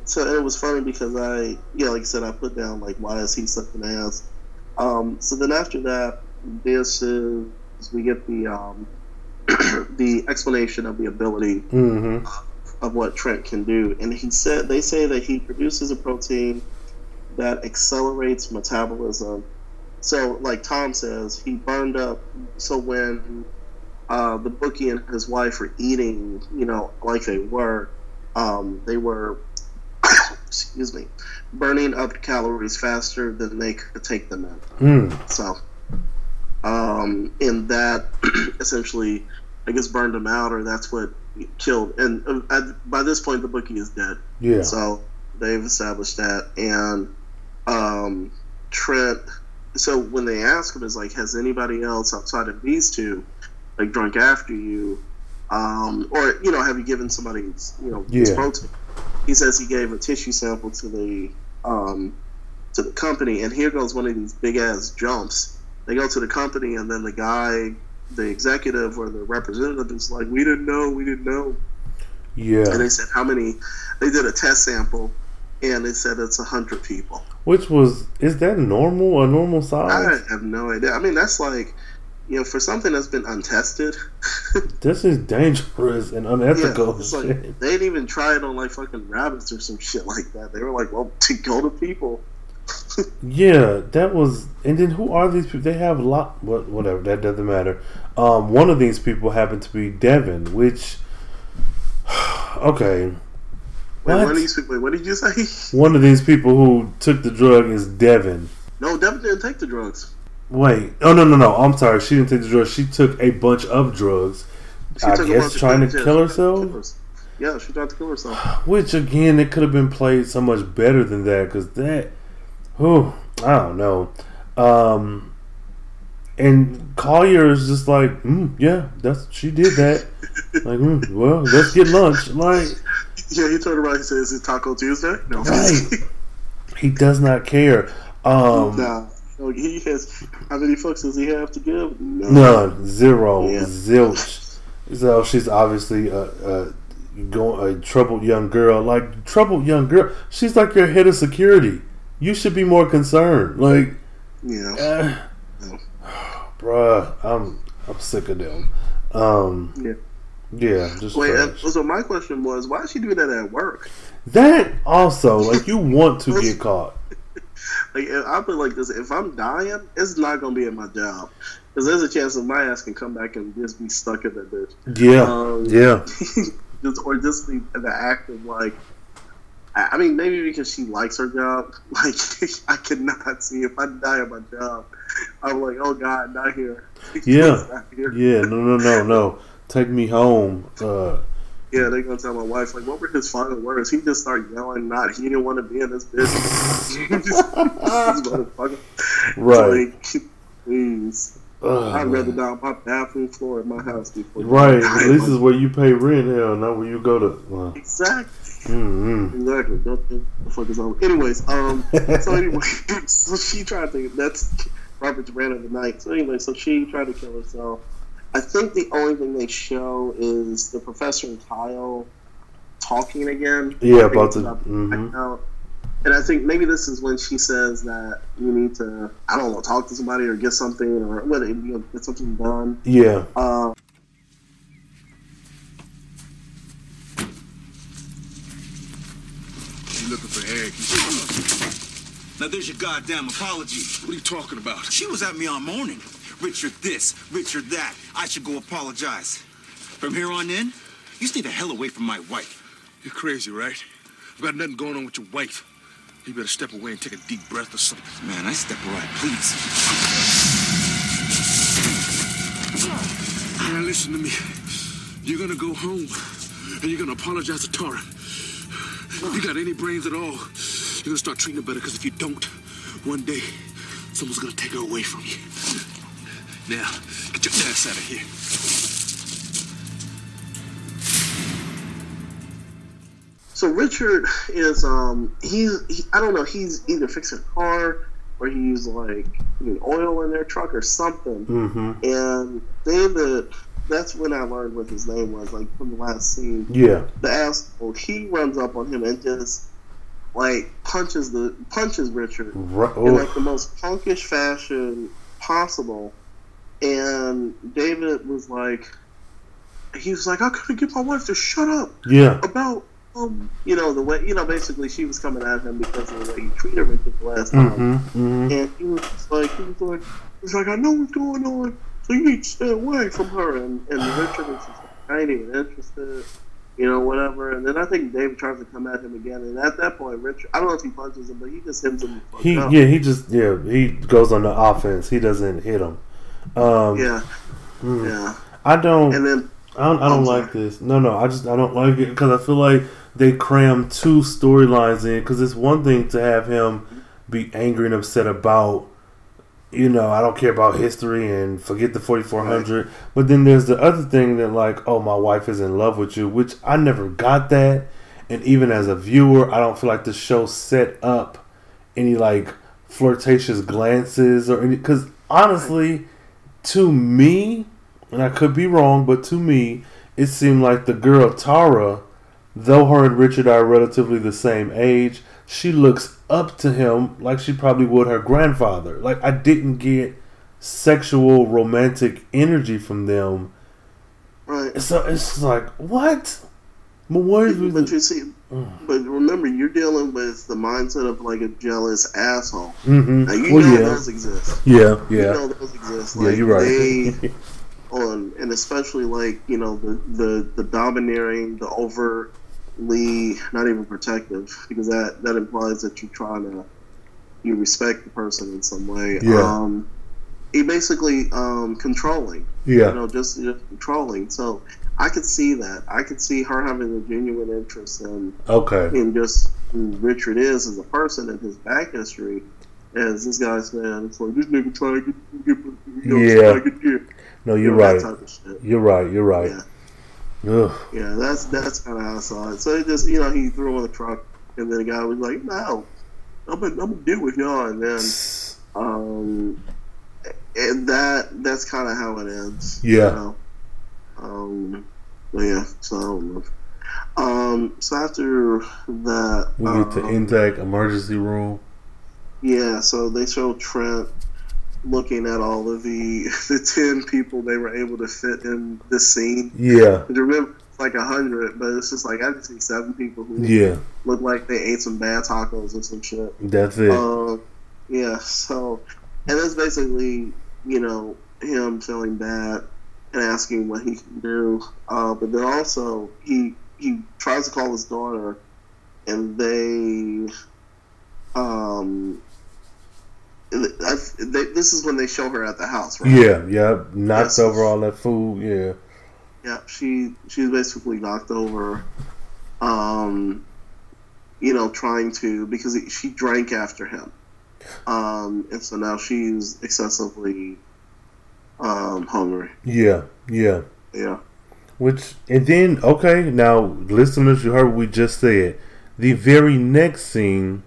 so it was funny because I, yeah, like I said, I put down like why is he such an ass? Um, so then after that, this is we get the um, the explanation of the ability Mm-hmm. of what Trent can do, and he said they say that he produces a protein that accelerates metabolism. So, like Tom says, he burned up. So when uh, the bookie and his wife were eating, you know, like they were, um, they were, excuse me, burning up calories faster than they could take them in. Mm. So, um, and that essentially, I guess, burned him out, or that's what killed. And uh, at, by this point, the bookie is dead. Yeah. So they've established that, and um, Trent. So when they ask him, is like, has anybody else outside of these two, like, drunk after you, um, or you know, have you given somebody, you know, Yeah. protein? He says he gave a tissue sample to the um, to the company, and here goes one of these big ass jumps. They go to the company, and then the guy, the executive or the representative, is like, "We didn't know, we didn't know." Yeah. And they said how many? They did a test sample, and they said it's a hundred people. Which was is that normal? A normal size? I have no idea. I mean, that's like you know, for something that's been untested. this is dangerous and unethical. Yeah, it's like they didn't even try it on like fucking rabbits or some shit like that. They were like, well, to go to people. yeah, that was. And then who are these people? They have a lot. What, whatever. That doesn't matter. Um, one of these people happened to be Devin, which. Okay. Wait, what? One of these people, wait, what did you say? One of these people who took the drug is Devin. No, Devin didn't take the drugs. Wait. Oh no no no. I'm sorry. She didn't take the drugs. She took a bunch of drugs. She I guess trying to kill herself. Yeah, she tried to kill herself. Which again, it could have been played so much better than that because that. Oh, I don't know. Um, and Collier is just like, mm, yeah, that's she did that. like, mm, well, let's get lunch. Like, yeah, he turned around and said, "Is it Taco Tuesday?" No, right. he does not care. Um, no. He has. How many fucks does he have to give? None. None. Zero. Yeah. Zilch. So she's obviously a, a, going a troubled young girl. Like troubled young girl. She's like your head of security. You should be more concerned. Like, yeah, uh, yeah. bruh, I'm I'm sick of them. Um, yeah. Yeah, just wait. Uh, so my question was, why did she do that at work? That also, like, you want to get caught. Like I'll put like this: if I'm dying, it's not gonna be at my job because there's a chance that my ass can come back and just be stuck in that bitch. Yeah, um, yeah. just, or just the, the act of like, I mean, maybe because she likes her job. Like I cannot see if I die at my job, I'm like, oh god, not here. Yeah, not here. yeah. No, no, no, no. Take me home. Uh, yeah, they're gonna tell my wife like, what were his final words? He just started yelling, "Not he didn't want to be in this business." right. Like, please. Uh, I'd rather die on my bathroom floor in my house before. Right. This is where you pay rent, hell, not where you go to. Exactly. Mm-hmm. Exactly. The fuck is over. Anyways, um. so anyway, so she tried to. That's Robert's rant of the night. So anyway, so she tried to kill herself. I think the only thing they show is the professor and Kyle talking again. Yeah, about the. mm-hmm. And I think maybe this is when she says that you need to, I don't know, talk to somebody or get something or whether you know, get something done. Yeah. Uh, you looking for Eric? Now there's your goddamn apology. What are you talking about? She was at me all morning. Richard this, Richard that. I should go apologize. From here on in, you stay the hell away from my wife. You're crazy, right? I've got nothing going on with your wife. You better step away and take a deep breath or something. Man, I step right, please. Now listen to me. You're gonna go home and you're gonna apologize to Tara. If you got any brains at all, you're gonna start treating her better because if you don't, one day someone's gonna take her away from you. Now, get your ass out of here. So Richard is um he's he, I don't know he's either fixing a car or he's like putting oil in their truck or something. Mm-hmm. And David, that's when I learned what his name was, like from the last scene. Yeah. The asshole, he runs up on him and just like punches the punches Richard right. in like the most punkish fashion possible and David was like, he was like, I couldn't get my wife to shut up. Yeah. About um, you know the way you know basically she was coming at him because of the way he treated Richard the last time, mm-hmm, mm-hmm. and he was like, he was like, he's like, I know what's going on, so you need to stay away from her. And and Richard was just tiny and interested. You know, whatever, and then I think David tries to come at him again, and at that point, Richard, I don't know if he punches him, but he just hits him. He, up. yeah, he just, yeah, he goes on the offense. He doesn't hit him. Um, yeah, hmm. yeah. I don't. And then I don't. I don't like this. No, no. I just I don't like it because I feel like they cram two storylines in. Because it's one thing to have him be angry and upset about. You know, I don't care about history and forget the 4400. Right. But then there's the other thing that, like, oh, my wife is in love with you, which I never got that. And even as a viewer, I don't feel like the show set up any, like, flirtatious glances or any. Because honestly, to me, and I could be wrong, but to me, it seemed like the girl Tara, though her and Richard are relatively the same age, she looks up to him like she probably would her grandfather. Like I didn't get sexual romantic energy from them. Right. So it's like what? But what is with But you see, but remember, you're dealing with the mindset of like a jealous asshole. Mhm. Now you Well, know yeah. those exist. Yeah, yeah. You know those exist. Yeah, you're right. They, on and especially like you know the the the domineering, the overly not even protective because that that implies that you're trying to you respect the person in some way. Yeah. Um, he basically um, controlling. Yeah. You know, just, just controlling. So I could see that. I could see her having a genuine interest in Okay. in just who Richard is as a person and his back history. As this guy's man, it's like this nigga trying to get, you know, Yeah. trying to get. No, You you're know, that right. type of shit. You're right. You're right. Ugh. Yeah, that's that's kind of how I saw it. So it just you know he threw him on the truck, and then the guy was like, "No, I'm gonna, I'm gonna deal with y'all," and then um, and that that's kind of how it ends. you Yeah. know? Um, but yeah. So I don't know. Um, so after that, We get to um, NTAC emergency room. yeah, so they show Trent looking at all of the the ten people they were able to fit in this scene. Yeah. And remember, it's like a hundred, but it's just like I just see seven people who Yeah. look like they ate some bad tacos or some shit. That's it. Um, yeah. So, and that's basically you know him feeling bad and asking what he can do. Uh, but then also he he tries to call his daughter, and they um. They, this is when they show her at the house, right? Yeah. Yeah. knocks Yes. over all that food. Yeah. Yeah, she she's basically knocked over. Um, you know, trying to because she drank after him, um, and so now she's excessively um, hungry. Yeah. Yeah. Yeah, Which and then okay, now listeners, you heard what we just said. The very next scene,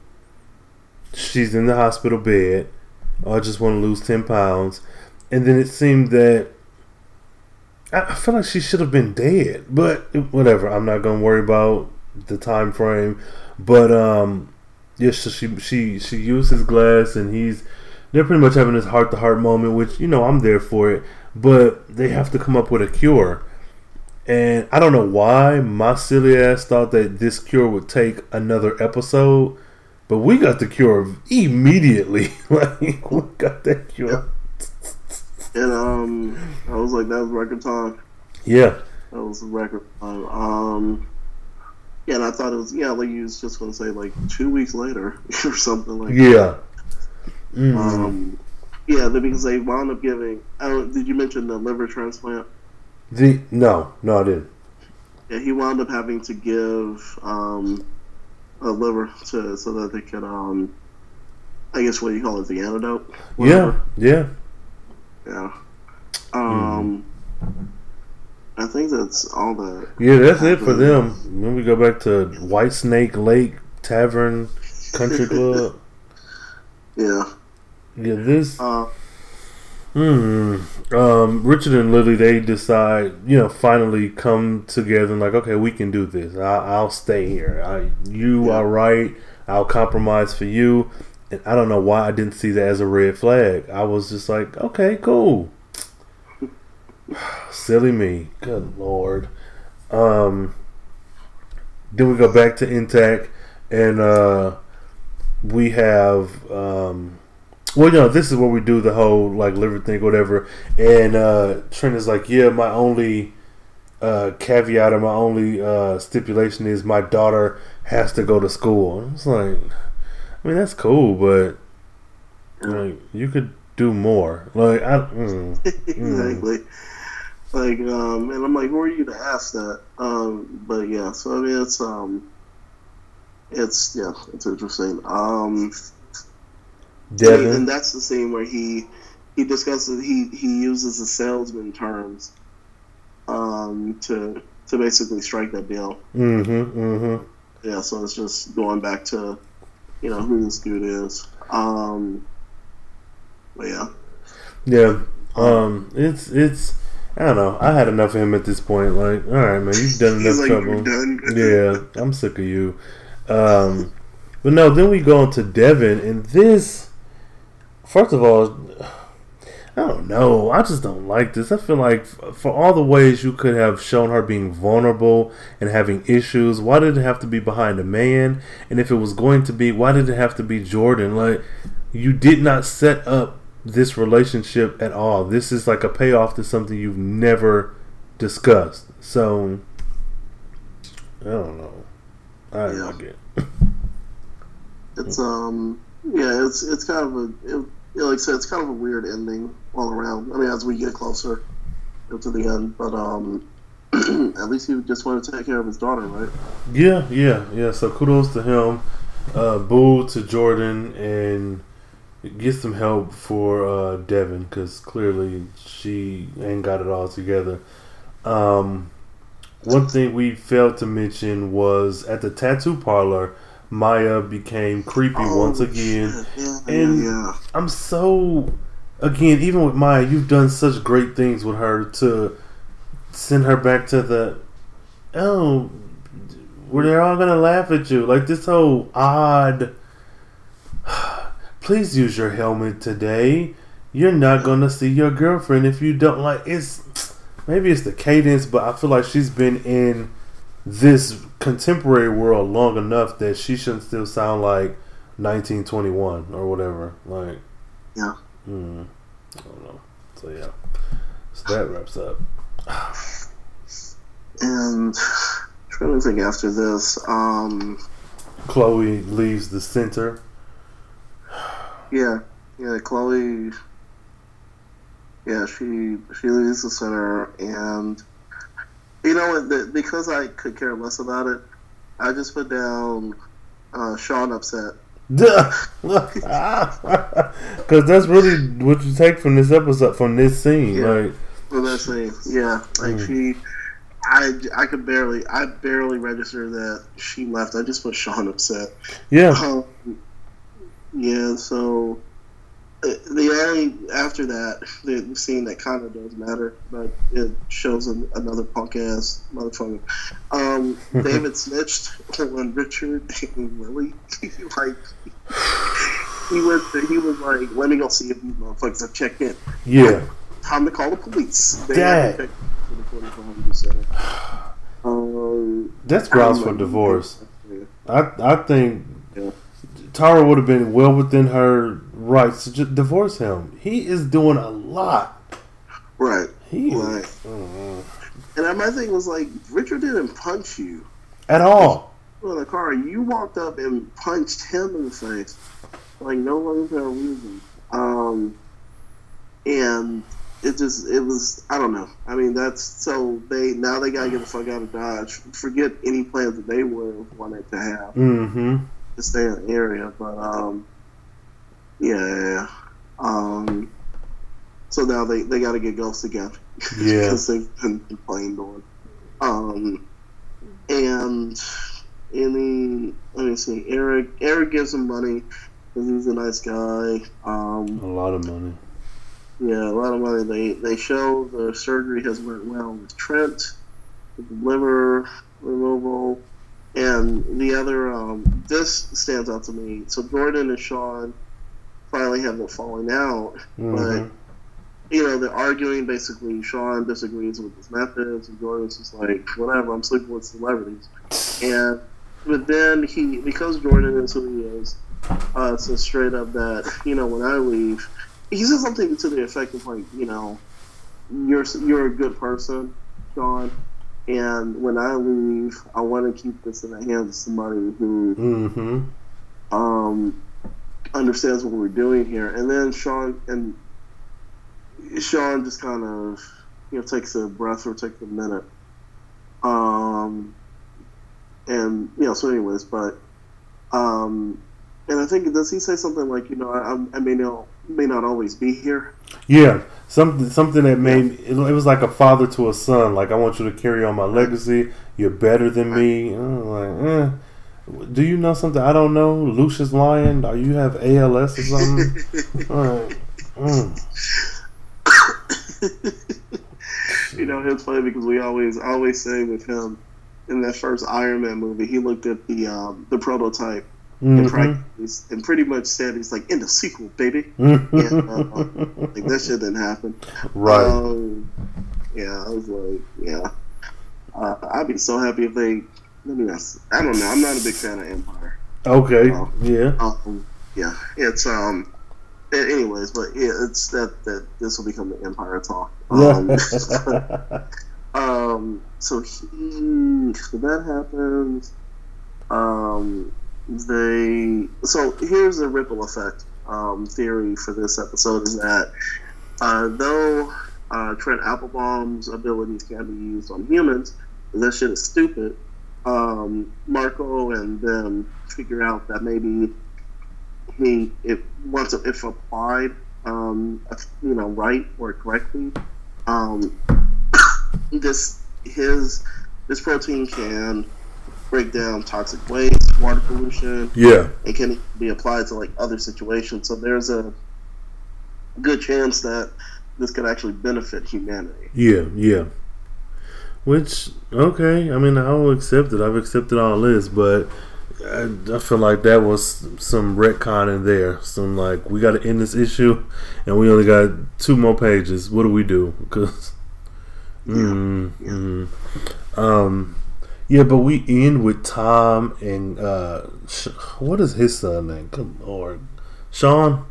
she's in the hospital bed. "Oh, I just want to lose ten pounds, and then it seemed that I, feel like she should have been dead, but whatever. I'm not gonna worry about the time frame. But um, yeah, so she she she used his glass, and he's they're pretty much having this heart to heart moment, which you know I'm there for it. But they have to come up with a cure. And I don't know why my silly ass thought that this cure would take another episode, but we got the cure immediately. like we got that cure. and um, I was like, that was record time. Yeah, That was record time. Um, yeah, and I thought it was yeah, like you was just gonna say like two weeks later or something like that. Yeah, Mhm. Um, yeah, because they wound up giving. I don't, did you mention the liver transplant? the no, no, I didn't. Yeah, he wound up having to give um, a liver to so that they could, um, I guess, what do you call it, the antidote? Yeah, yeah, yeah. Um, I think that's all that. yeah. That's it for them. Then we go back to White Snake Lake Tavern Country Club. Yeah. Yeah, this. Uh, Hmm. Um, Richard and Lily, they decide, you know, finally come together and like, okay, we can do this. I, I'll stay here. I, you are right. I'll compromise for you. And I don't know why I didn't see that as a red flag. I was just like, okay, cool. Silly me. Good lord. Um. Then we go back to NTAC, and uh, we have um, well, you know, this is where we do the whole like liver thing, whatever. And uh, Trent is like, yeah, my only uh, caveat or my only uh, stipulation is my daughter has to go to school. And it's like, I mean, that's cool, but like you could do more. Like, I mm, mm. exactly. Like, um, and I'm like, who are you to ask that? Um, but yeah, so I mean, it's um, it's yeah, it's interesting. Um, Devin? and that's the scene where he he discusses he he uses the salesman terms, um, to to basically strike that deal. Mm-hmm. Mm-hmm. Yeah, so it's just going back to, you know, who this dude is. Um, but yeah. Yeah. Um. It's it's. I don't know. I had enough of him at this point. Like, all right, man, you've done enough like, trouble. Done." Yeah, I'm sick of you. Um. But no, then we go into Devin, and this, first of all, I don't know. I just don't like this. I feel like for all the ways you could have shown her being vulnerable and having issues, why did it have to be behind a man? And if it was going to be, why did it have to be Jordan? Like, you did not set up this relationship at all. This is like a payoff to something you've never discussed. So, I don't know. I don't Yeah. like it. It's um yeah, it's it's kind of a it, like I said, it's kind of a weird ending all around. I mean, as we get closer to the end, but um, at least he just wanted to take care of his daughter, right? Yeah, yeah, yeah. So kudos to him. Uh, boo to Jordan and get some help for uh, Devin because clearly she ain't got it all together. Um, one thing we failed to mention was at the tattoo parlor, Maya became creepy Oh, once again. Yeah, And yeah, I'm so again, even with Maya, you've done such great things with her to send her back to the oh where they're all gonna laugh at you. Like this whole odd please use your helmet today. You're not gonna see your girlfriend if you don't like it's maybe it's the cadence, but I feel like she's been in this contemporary world long enough that she shouldn't still sound like 1921 or whatever. Like, yeah. hmm, I don't know. So yeah, so that wraps up. And trying to think after this, um, Chloe leaves the center. yeah, yeah, Chloe, yeah, she she leaves the center, and you know what? Because I could care less about it, I just put down uh, Shawn upset. Because that's really what you take from this episode, from this scene. Yeah. Like, for that scene. Yeah, like Mm. she, I, I could barely, I barely register that she left. I just put Shawn upset. yeah, Um, yeah, so the only after that the scene that kind of does matter, but it shows an, another punk ass motherfucker. Um, David snitched when Richard and Lily like. He was he was like, let me go see if these motherfuckers have checked in. yeah. Time to call the police. They Dad. haven't checked in for the 4400 center. Um, That's grounds for divorce. Yeah. I I think Yeah. Tara would have been well within her rights to just divorce him. He is doing a lot. Right. He is, Right. And my thing was like, Richard didn't punch you at all. in the car. You walked up and punched him in the face, like no other reason. Um, and it just it was I don't know. I mean that's so they now they gotta get the fuck out of Dodge. Forget any plans that they would have wanted to have Mm-hmm. to stay in the area. But um, yeah, um, so now they they got to get Ghost again Yeah. because they've been complained on. Um, and any let me see, Eric Eric gives him money because he's a nice guy. Um, A lot of money. yeah, a lot of money. They they show the surgery has went well with Trent, with the liver removal, and the other. Um, this stands out to me. So Jordan and Shawn finally have a falling out, hmm but you know they're arguing. Basically, Shawn disagrees with his methods, and Jordan's just like, whatever. I'm sleeping with celebrities, and but then he because Jordan is who he is, uh, says straight up that you know when I leave he said something to the effect of like, you know, you're you're a good person, Shawn, and when I leave, I want to keep this in the hands of somebody who Mm-hmm. um, understands what we're doing here. And then Shawn and Shawn just kind of you know takes a breath or takes a minute. Um, and you know, so anyways, but um, and I think does he say something like you know I, I may not may not always be here. Yeah, something something that made it, was like a father to a son. Like I want you to carry on my legacy. You're better than me. Like, eh. Do you know something I don't know? Lucious Lyon? Are you have ALS or something? Right. Mm. you know, it's funny because we always always say with him in that first Iron Man movie, he looked at the um, the prototype in practice and pretty much said he's like in the sequel, baby. and, uh, like that shit didn't happen. Right. Um, yeah, I was like, yeah. Uh, I'd be so happy if they. Let me not. I don't know. I'm not a big fan of Empire. Okay. Uh, Yeah. Um, yeah, it's um. Anyways, but yeah, it's that that this will become the Empire talk. Um, um so he so that happens. Um, they so here's the ripple effect um, theory for this episode is that uh, though uh, Trent Applebaum's abilities can be used on humans, that shit is stupid. Um, Marco and then figure out that maybe he if once if applied um, you know right or correctly um, this his this protein can break down toxic waste, water pollution. Yeah. It can be applied to like other situations. So there's a good chance that this could actually benefit humanity. Yeah, yeah. Which okay, I mean I'll accept it. I've accepted all this, but I, I feel like that was some retcon in there. Some like we got to end this issue, and we only got two more pages. What do we do? Because, mm, mm. um, yeah, but we end with Tom and uh, Sh- what is his son name? Come on, Shawn.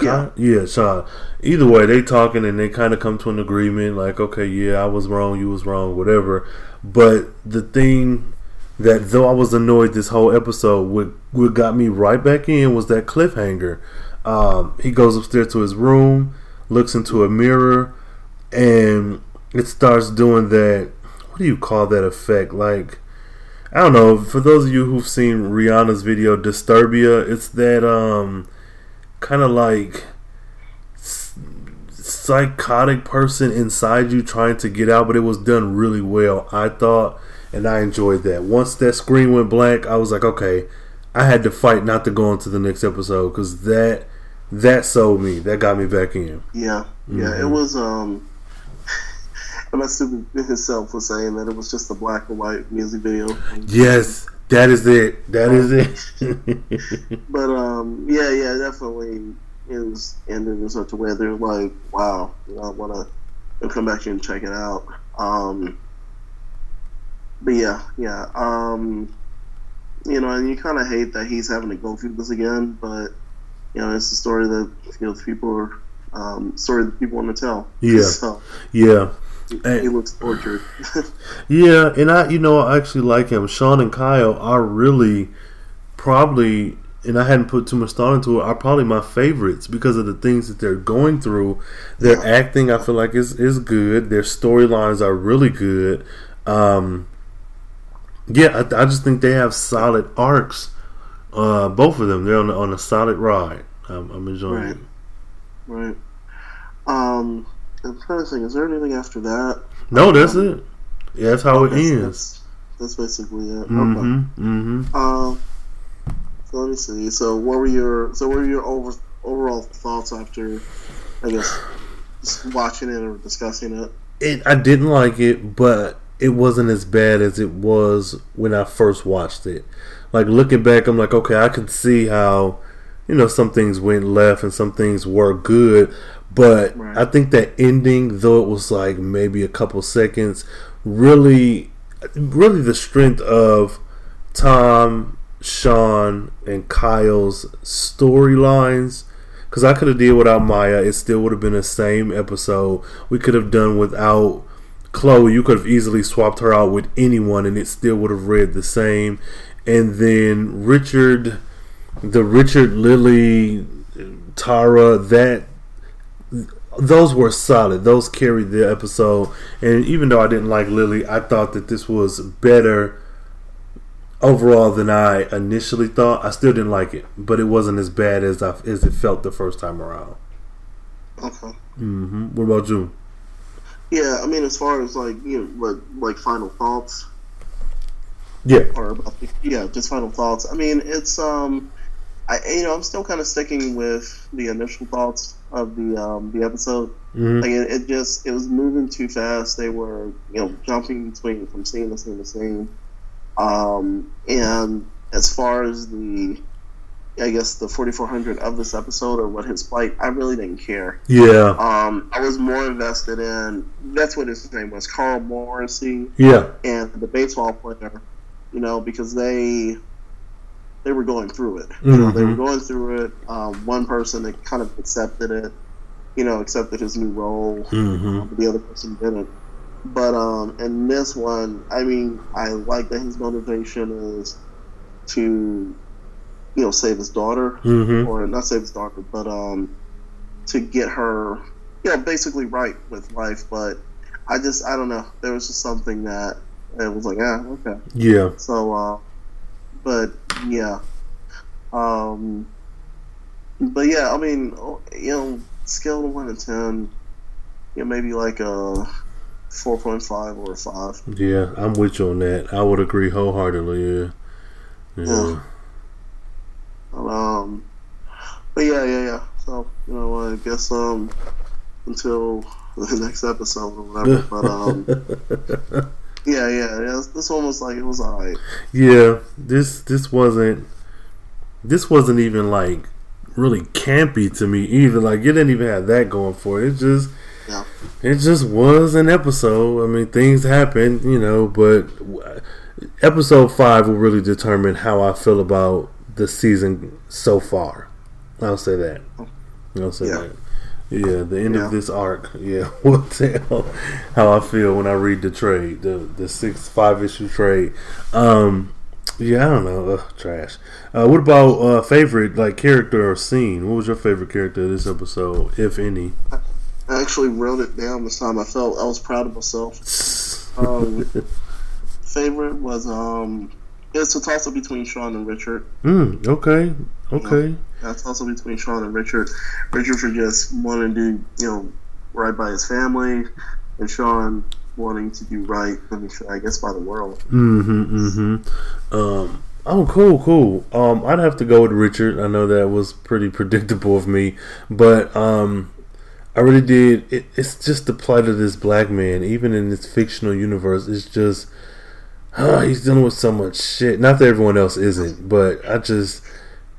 Yeah. Yeah, Shawn. Either way, they talking and they kind of come to an agreement. Like, okay, yeah, I was wrong, you was wrong, whatever. But the thing that though I was annoyed this whole episode, what what got me right back in was that cliffhanger. Um, he goes upstairs to his room, looks into a mirror, and it starts doing that. What do you call that effect? Like, I don't know. For those of you who've seen Rihanna's video Disturbia, it's that um kind of like psychotic person inside you trying to get out, but it was done really well. I thought, and I enjoyed that. Once that screen went blank, I was like, okay, I had to fight not to go into the next episode because that that sold me. That got me back in. Yeah, yeah. It Mhm. was um. And my stupid himself was saying that it was just a black and white music video. Yes, that is it. That is it. But um, yeah, yeah, definitely it was ended in such a way they're like, wow, you know, I want to come back here and check it out. Um, but yeah, yeah, um, you know, and you kind of hate that he's having to go through this again, but you know, it's a story that you know people are um, story that people want to tell. Yeah. so yeah. He, And- he looks tortured. Yeah, and I, you know, I actually like him. Shawn and Kyle are really probably, and I hadn't put too much thought into it. Are probably my favorites because of the things that they're going through. Their acting, I feel like, is is good. Their storylines are really good. Um, yeah, I, I just think they have solid arcs. Uh, both of them, they're on on a solid ride. I'm, I'm enjoying Right. it. right. Um, I'm trying to think. Is there anything after that? No, that's it. Yeah, that's how it That's- ends. That's, that's basically it. Mm-hmm. Mm-hmm. Um, so let me see. So what were your so what were your over, overall thoughts after, I guess, watching it or discussing it? it I didn't like it, but it wasn't as bad as it was when I first watched it. Like looking back, I'm like, okay, I can see how you know some things went left and some things were good, but Right. I think that ending, though it was like maybe a couple seconds, really, really the strength of Tom, Shawn, and Kyle's storylines. Because I could have did without Maia, it still would have been the same episode. We could have done without Chloe. You could have easily swapped her out with anyone, and it still would have read the same. And then Richard, the Richard Lily, Tara, that those were solid. Those carried the episode. And even though I didn't like Lily, I thought that this was better overall than I initially thought. I still didn't like it, but it wasn't as bad as I as it felt the first time around. Okay. hmm What about you? Yeah, I mean, as far as like you know, like, like final thoughts Yeah, or about the, yeah, just final thoughts. I mean, it's um, I you know I'm still kind of sticking with the initial thoughts of the um the episode. Mhm. Like it, it just it was moving too fast. They were you know jumping between from scene to scene to scene, um, and as far as the, I guess the 4400 of this episode or what his plight, I really didn't care. Yeah. Um, I was more invested in that's what his name was, Carl Morrissey. Yeah. And the baseball player, you know, because they they were going through it. You know, they were Mhm. going through it. Um, one person that kind of accepted it, you know, accepted his new role. Mhm. Um, the other person didn't. But um, in this one, I mean, I like that his motivation is to, you know, save his daughter, Mhm. or not save his daughter, but um, to get her, you know, basically right with life. But I just, I don't know. There was just something that it was like, ah, okay. Yeah. So, uh, but yeah, um, but yeah, I mean, you know, scale of one to ten, you know, maybe like a four point five or a five. Yeah, I'm with you on that. I would agree wholeheartedly. Yeah. Yeah. Yeah. Um, but yeah, yeah, yeah. So you know, I guess um, until the next episode or whatever. but um, yeah, yeah, yeah. This one was like it was alright. Yeah, this this wasn't this wasn't even like really campy to me either. Like it didn't even have that going for it. It just Yeah. it just was an episode. I mean, things happen, you know, but episode five will really determine how I feel about the season so far. I'll say that. I'll say Yeah. that. Yeah, the end Yeah. of this arc, yeah, will tell how I feel when I read the trade, the the six five issue trade. Um, yeah, I don't know, Ugh, trash. Uh, what about uh, favorite like character or scene? What was your favorite character of this episode, if any? I actually wrote it down this time. I felt I was proud of myself. Um, favorite was um, it's a toss up between Shawn and Richard. Mm, okay, okay, That's also between Shawn and Richard. Richard for just wanting to do, you know, right by his family, and Shawn wanting to do right, I, I guess, by the world. mm-hmm, mm-hmm. Um, oh, cool, cool. Um, I'd have to go with Richard. I know that was pretty predictable of me, but um, I really did. It, it's just the plight of this black man, even in this fictional universe. It's just uh, he's dealing with so much shit. Not that everyone else isn't, but I just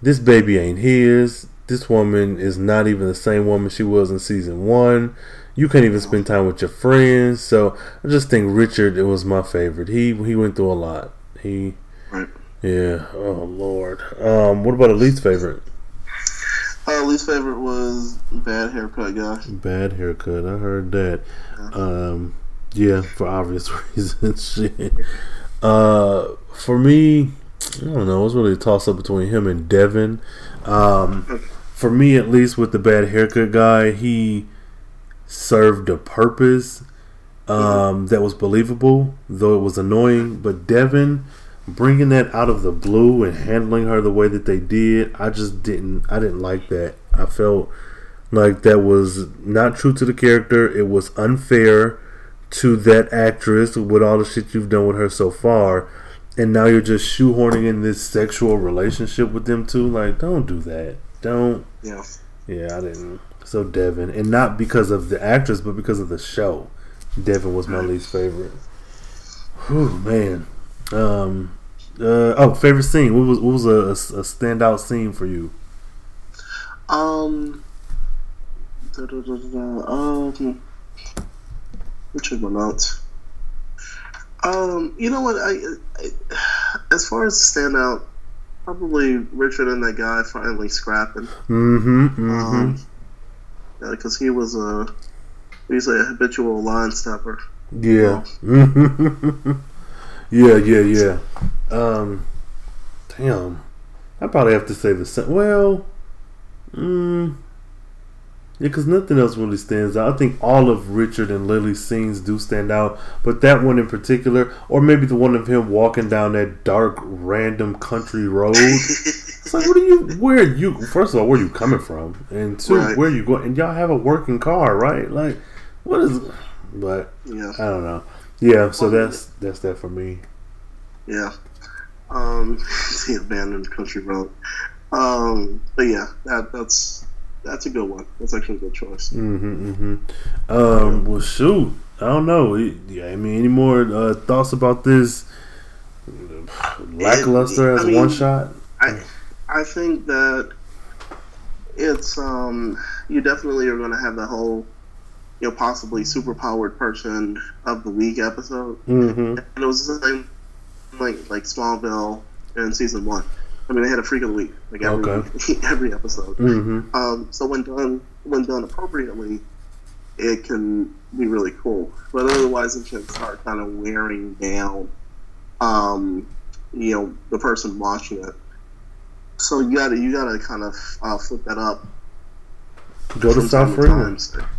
this baby ain't his. This woman is not even the same woman she was in season one. You can't even spend time with your friends. So I just think Richard it was my favorite. He he went through a lot. He Right. yeah. Oh Lord. Um, what about a least favorite? Uh, least favorite was bad haircut guy. Bad haircut. I heard that. Um, yeah, for obvious reasons. Shit. Uh, for me, I don't know. It was really a toss up between him and Devin. Um, for me, at least, with the bad haircut guy, he served a purpose um, that was believable, though it was annoying. But Devin bringing that out of the blue and handling her the way that they did, I just didn't. I didn't like that. I felt like that was not true to the character. It was unfair to that actress with all the shit you've done with her so far. And now you're just shoehorning in this sexual relationship with them too. Like, don't do that. Don't. Yeah. Yeah, I didn't. So Devin, and not because of the actress, but because of the show. Devin was my least favorite. Whew, man. Um. Uh, oh, favorite scene. What was what was a, a, a standout scene for you? Um. Da, da, da, da, da, um. Which is my notes? Um, you know what? I, I as far as standout, probably Richard and that guy finally scrapping. Mm-hmm. Mm-hmm. Um, yeah, because he was a he's a habitual line stepper. Yeah. yeah, yeah, yeah. Um, damn. I probably have to say the same. Well, mm, yeah, because nothing else really stands out. I think all of Richard and Lily's scenes do stand out, but that one in particular, or maybe the one of him walking down that dark, random country road. it's like, what are you? Where are you? First of all, where are you coming from? And two, Right. where are you going? And y'all have a working car, right? Like, what is? But Yeah, I don't know. Yeah, so that's that's that for me. yeah. Um, the abandoned country road. Um, but yeah, that that's that's a good one. That's actually a good choice. Mm-hmm, mm-hmm. Um, well, shoot, I don't know. Yeah, I mean, any more uh, thoughts about this? lackluster as I mean, one shot. I I think that it's um you definitely are going to have the whole you know possibly superpowered person of the week episode, Mm-hmm. and it was the same like like Smallville in season one. I mean, they had a freak of the week like every Okay. every episode. Mm-hmm. Um, so when done when done appropriately, it can be really cool. But otherwise, it can start kind of wearing down, um, you know, the person watching it. So you gotta you gotta kind of uh, flip that up. Go to South time to Freeland. time.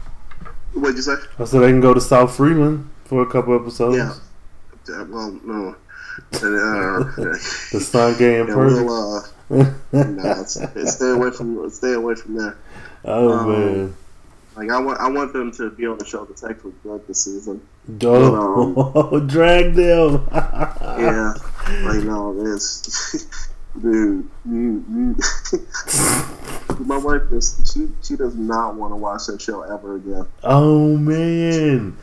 What'd you say? I said they can go to South Freeland for a couple episodes. Yeah. Well, no. The Sun Game yeah, Perfect. we'll, uh, nah, it's- it's stay away from stay away from there. oh um, man. Like I want I want them to be on the show that's actually good this season. Oh, drag them. Yeah, like no, it's dude. You, you my wife is she she does not want to watch that show ever again. oh man.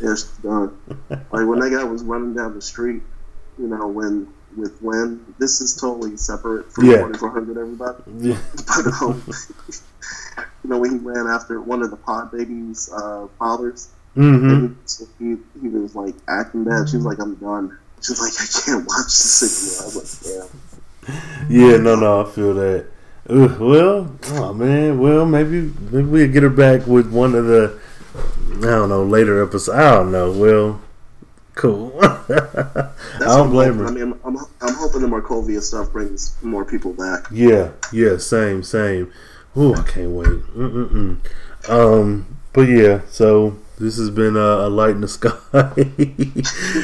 She's done. Like when that guy was running down the street, you know, when with when this is totally separate from Yeah. Forty Four Hundred. Everybody, Yeah. but um, you know when he ran after one of the pod babies' uh, fathers. Mm-hmm. And so he, he was like acting bad. She was like, I'm done. She's like, I can't watch this anymore. I was like, damn. Yeah, no, no, I feel that. Ugh, well, oh man, well maybe maybe we'll get her back with one of the I don't know later episodes. I don't know. Well, cool. I don't blame I'm her. I mean, I'm, I'm, I'm hoping the Markovia stuff brings more people back. Yeah, yeah, same, same. Ooh, I can't wait. Mm-mm-mm. Um, but yeah, so this has been uh, a light in the sky.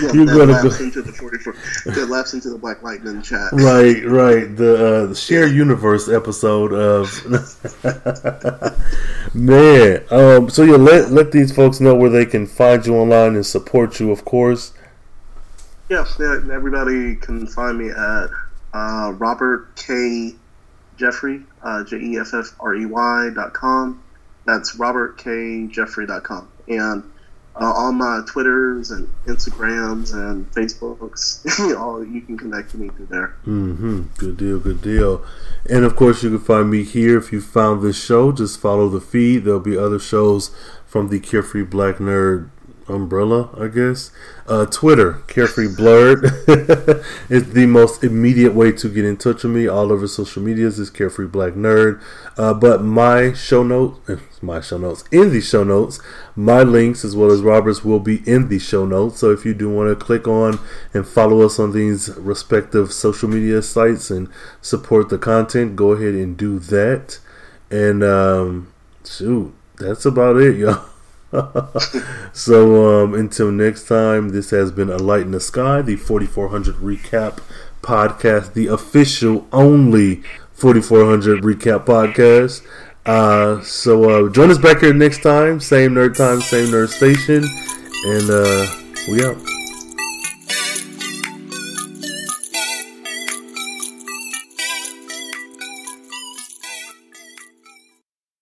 Yeah, You're gonna go into the 44. That laps into the Black Lightning chat. right, right. The uh, the share universe episode of man. Um, so yeah, let let these folks know where they can find you online and support you, of course. Yeah, yeah, everybody can find me at uh, Robert K. Jeffrey, uh, J E F F R E Y dot com. That's robertkjeffrey dot com. And uh, all my Twitters and Instagrams and Facebooks, all you can connect to me through there. Mm-hmm. Good deal, good deal. And of course, you can find me here. If you found this show, just follow the feed. There'll be other shows from the Carefree Black Nerd umbrella, I guess. Uh, Twitter, Carefree Blerd, is the most immediate way to get in touch with me. All over social medias is Carefree Black Nerd. Uh, but my show notes, my show notes, in the show notes, my links as well as Robert's will be in the show notes. So if you do want to click on and follow us on these respective social media sites and support the content, go ahead and do that. And um, shoot, that's about it, y'all. so um, until next time, this has been a light in the sky, the 4400 recap podcast, the official only 4400 recap podcast. Uh, so uh, join us back here next time, same nerd time, same nerd station, and uh, we out.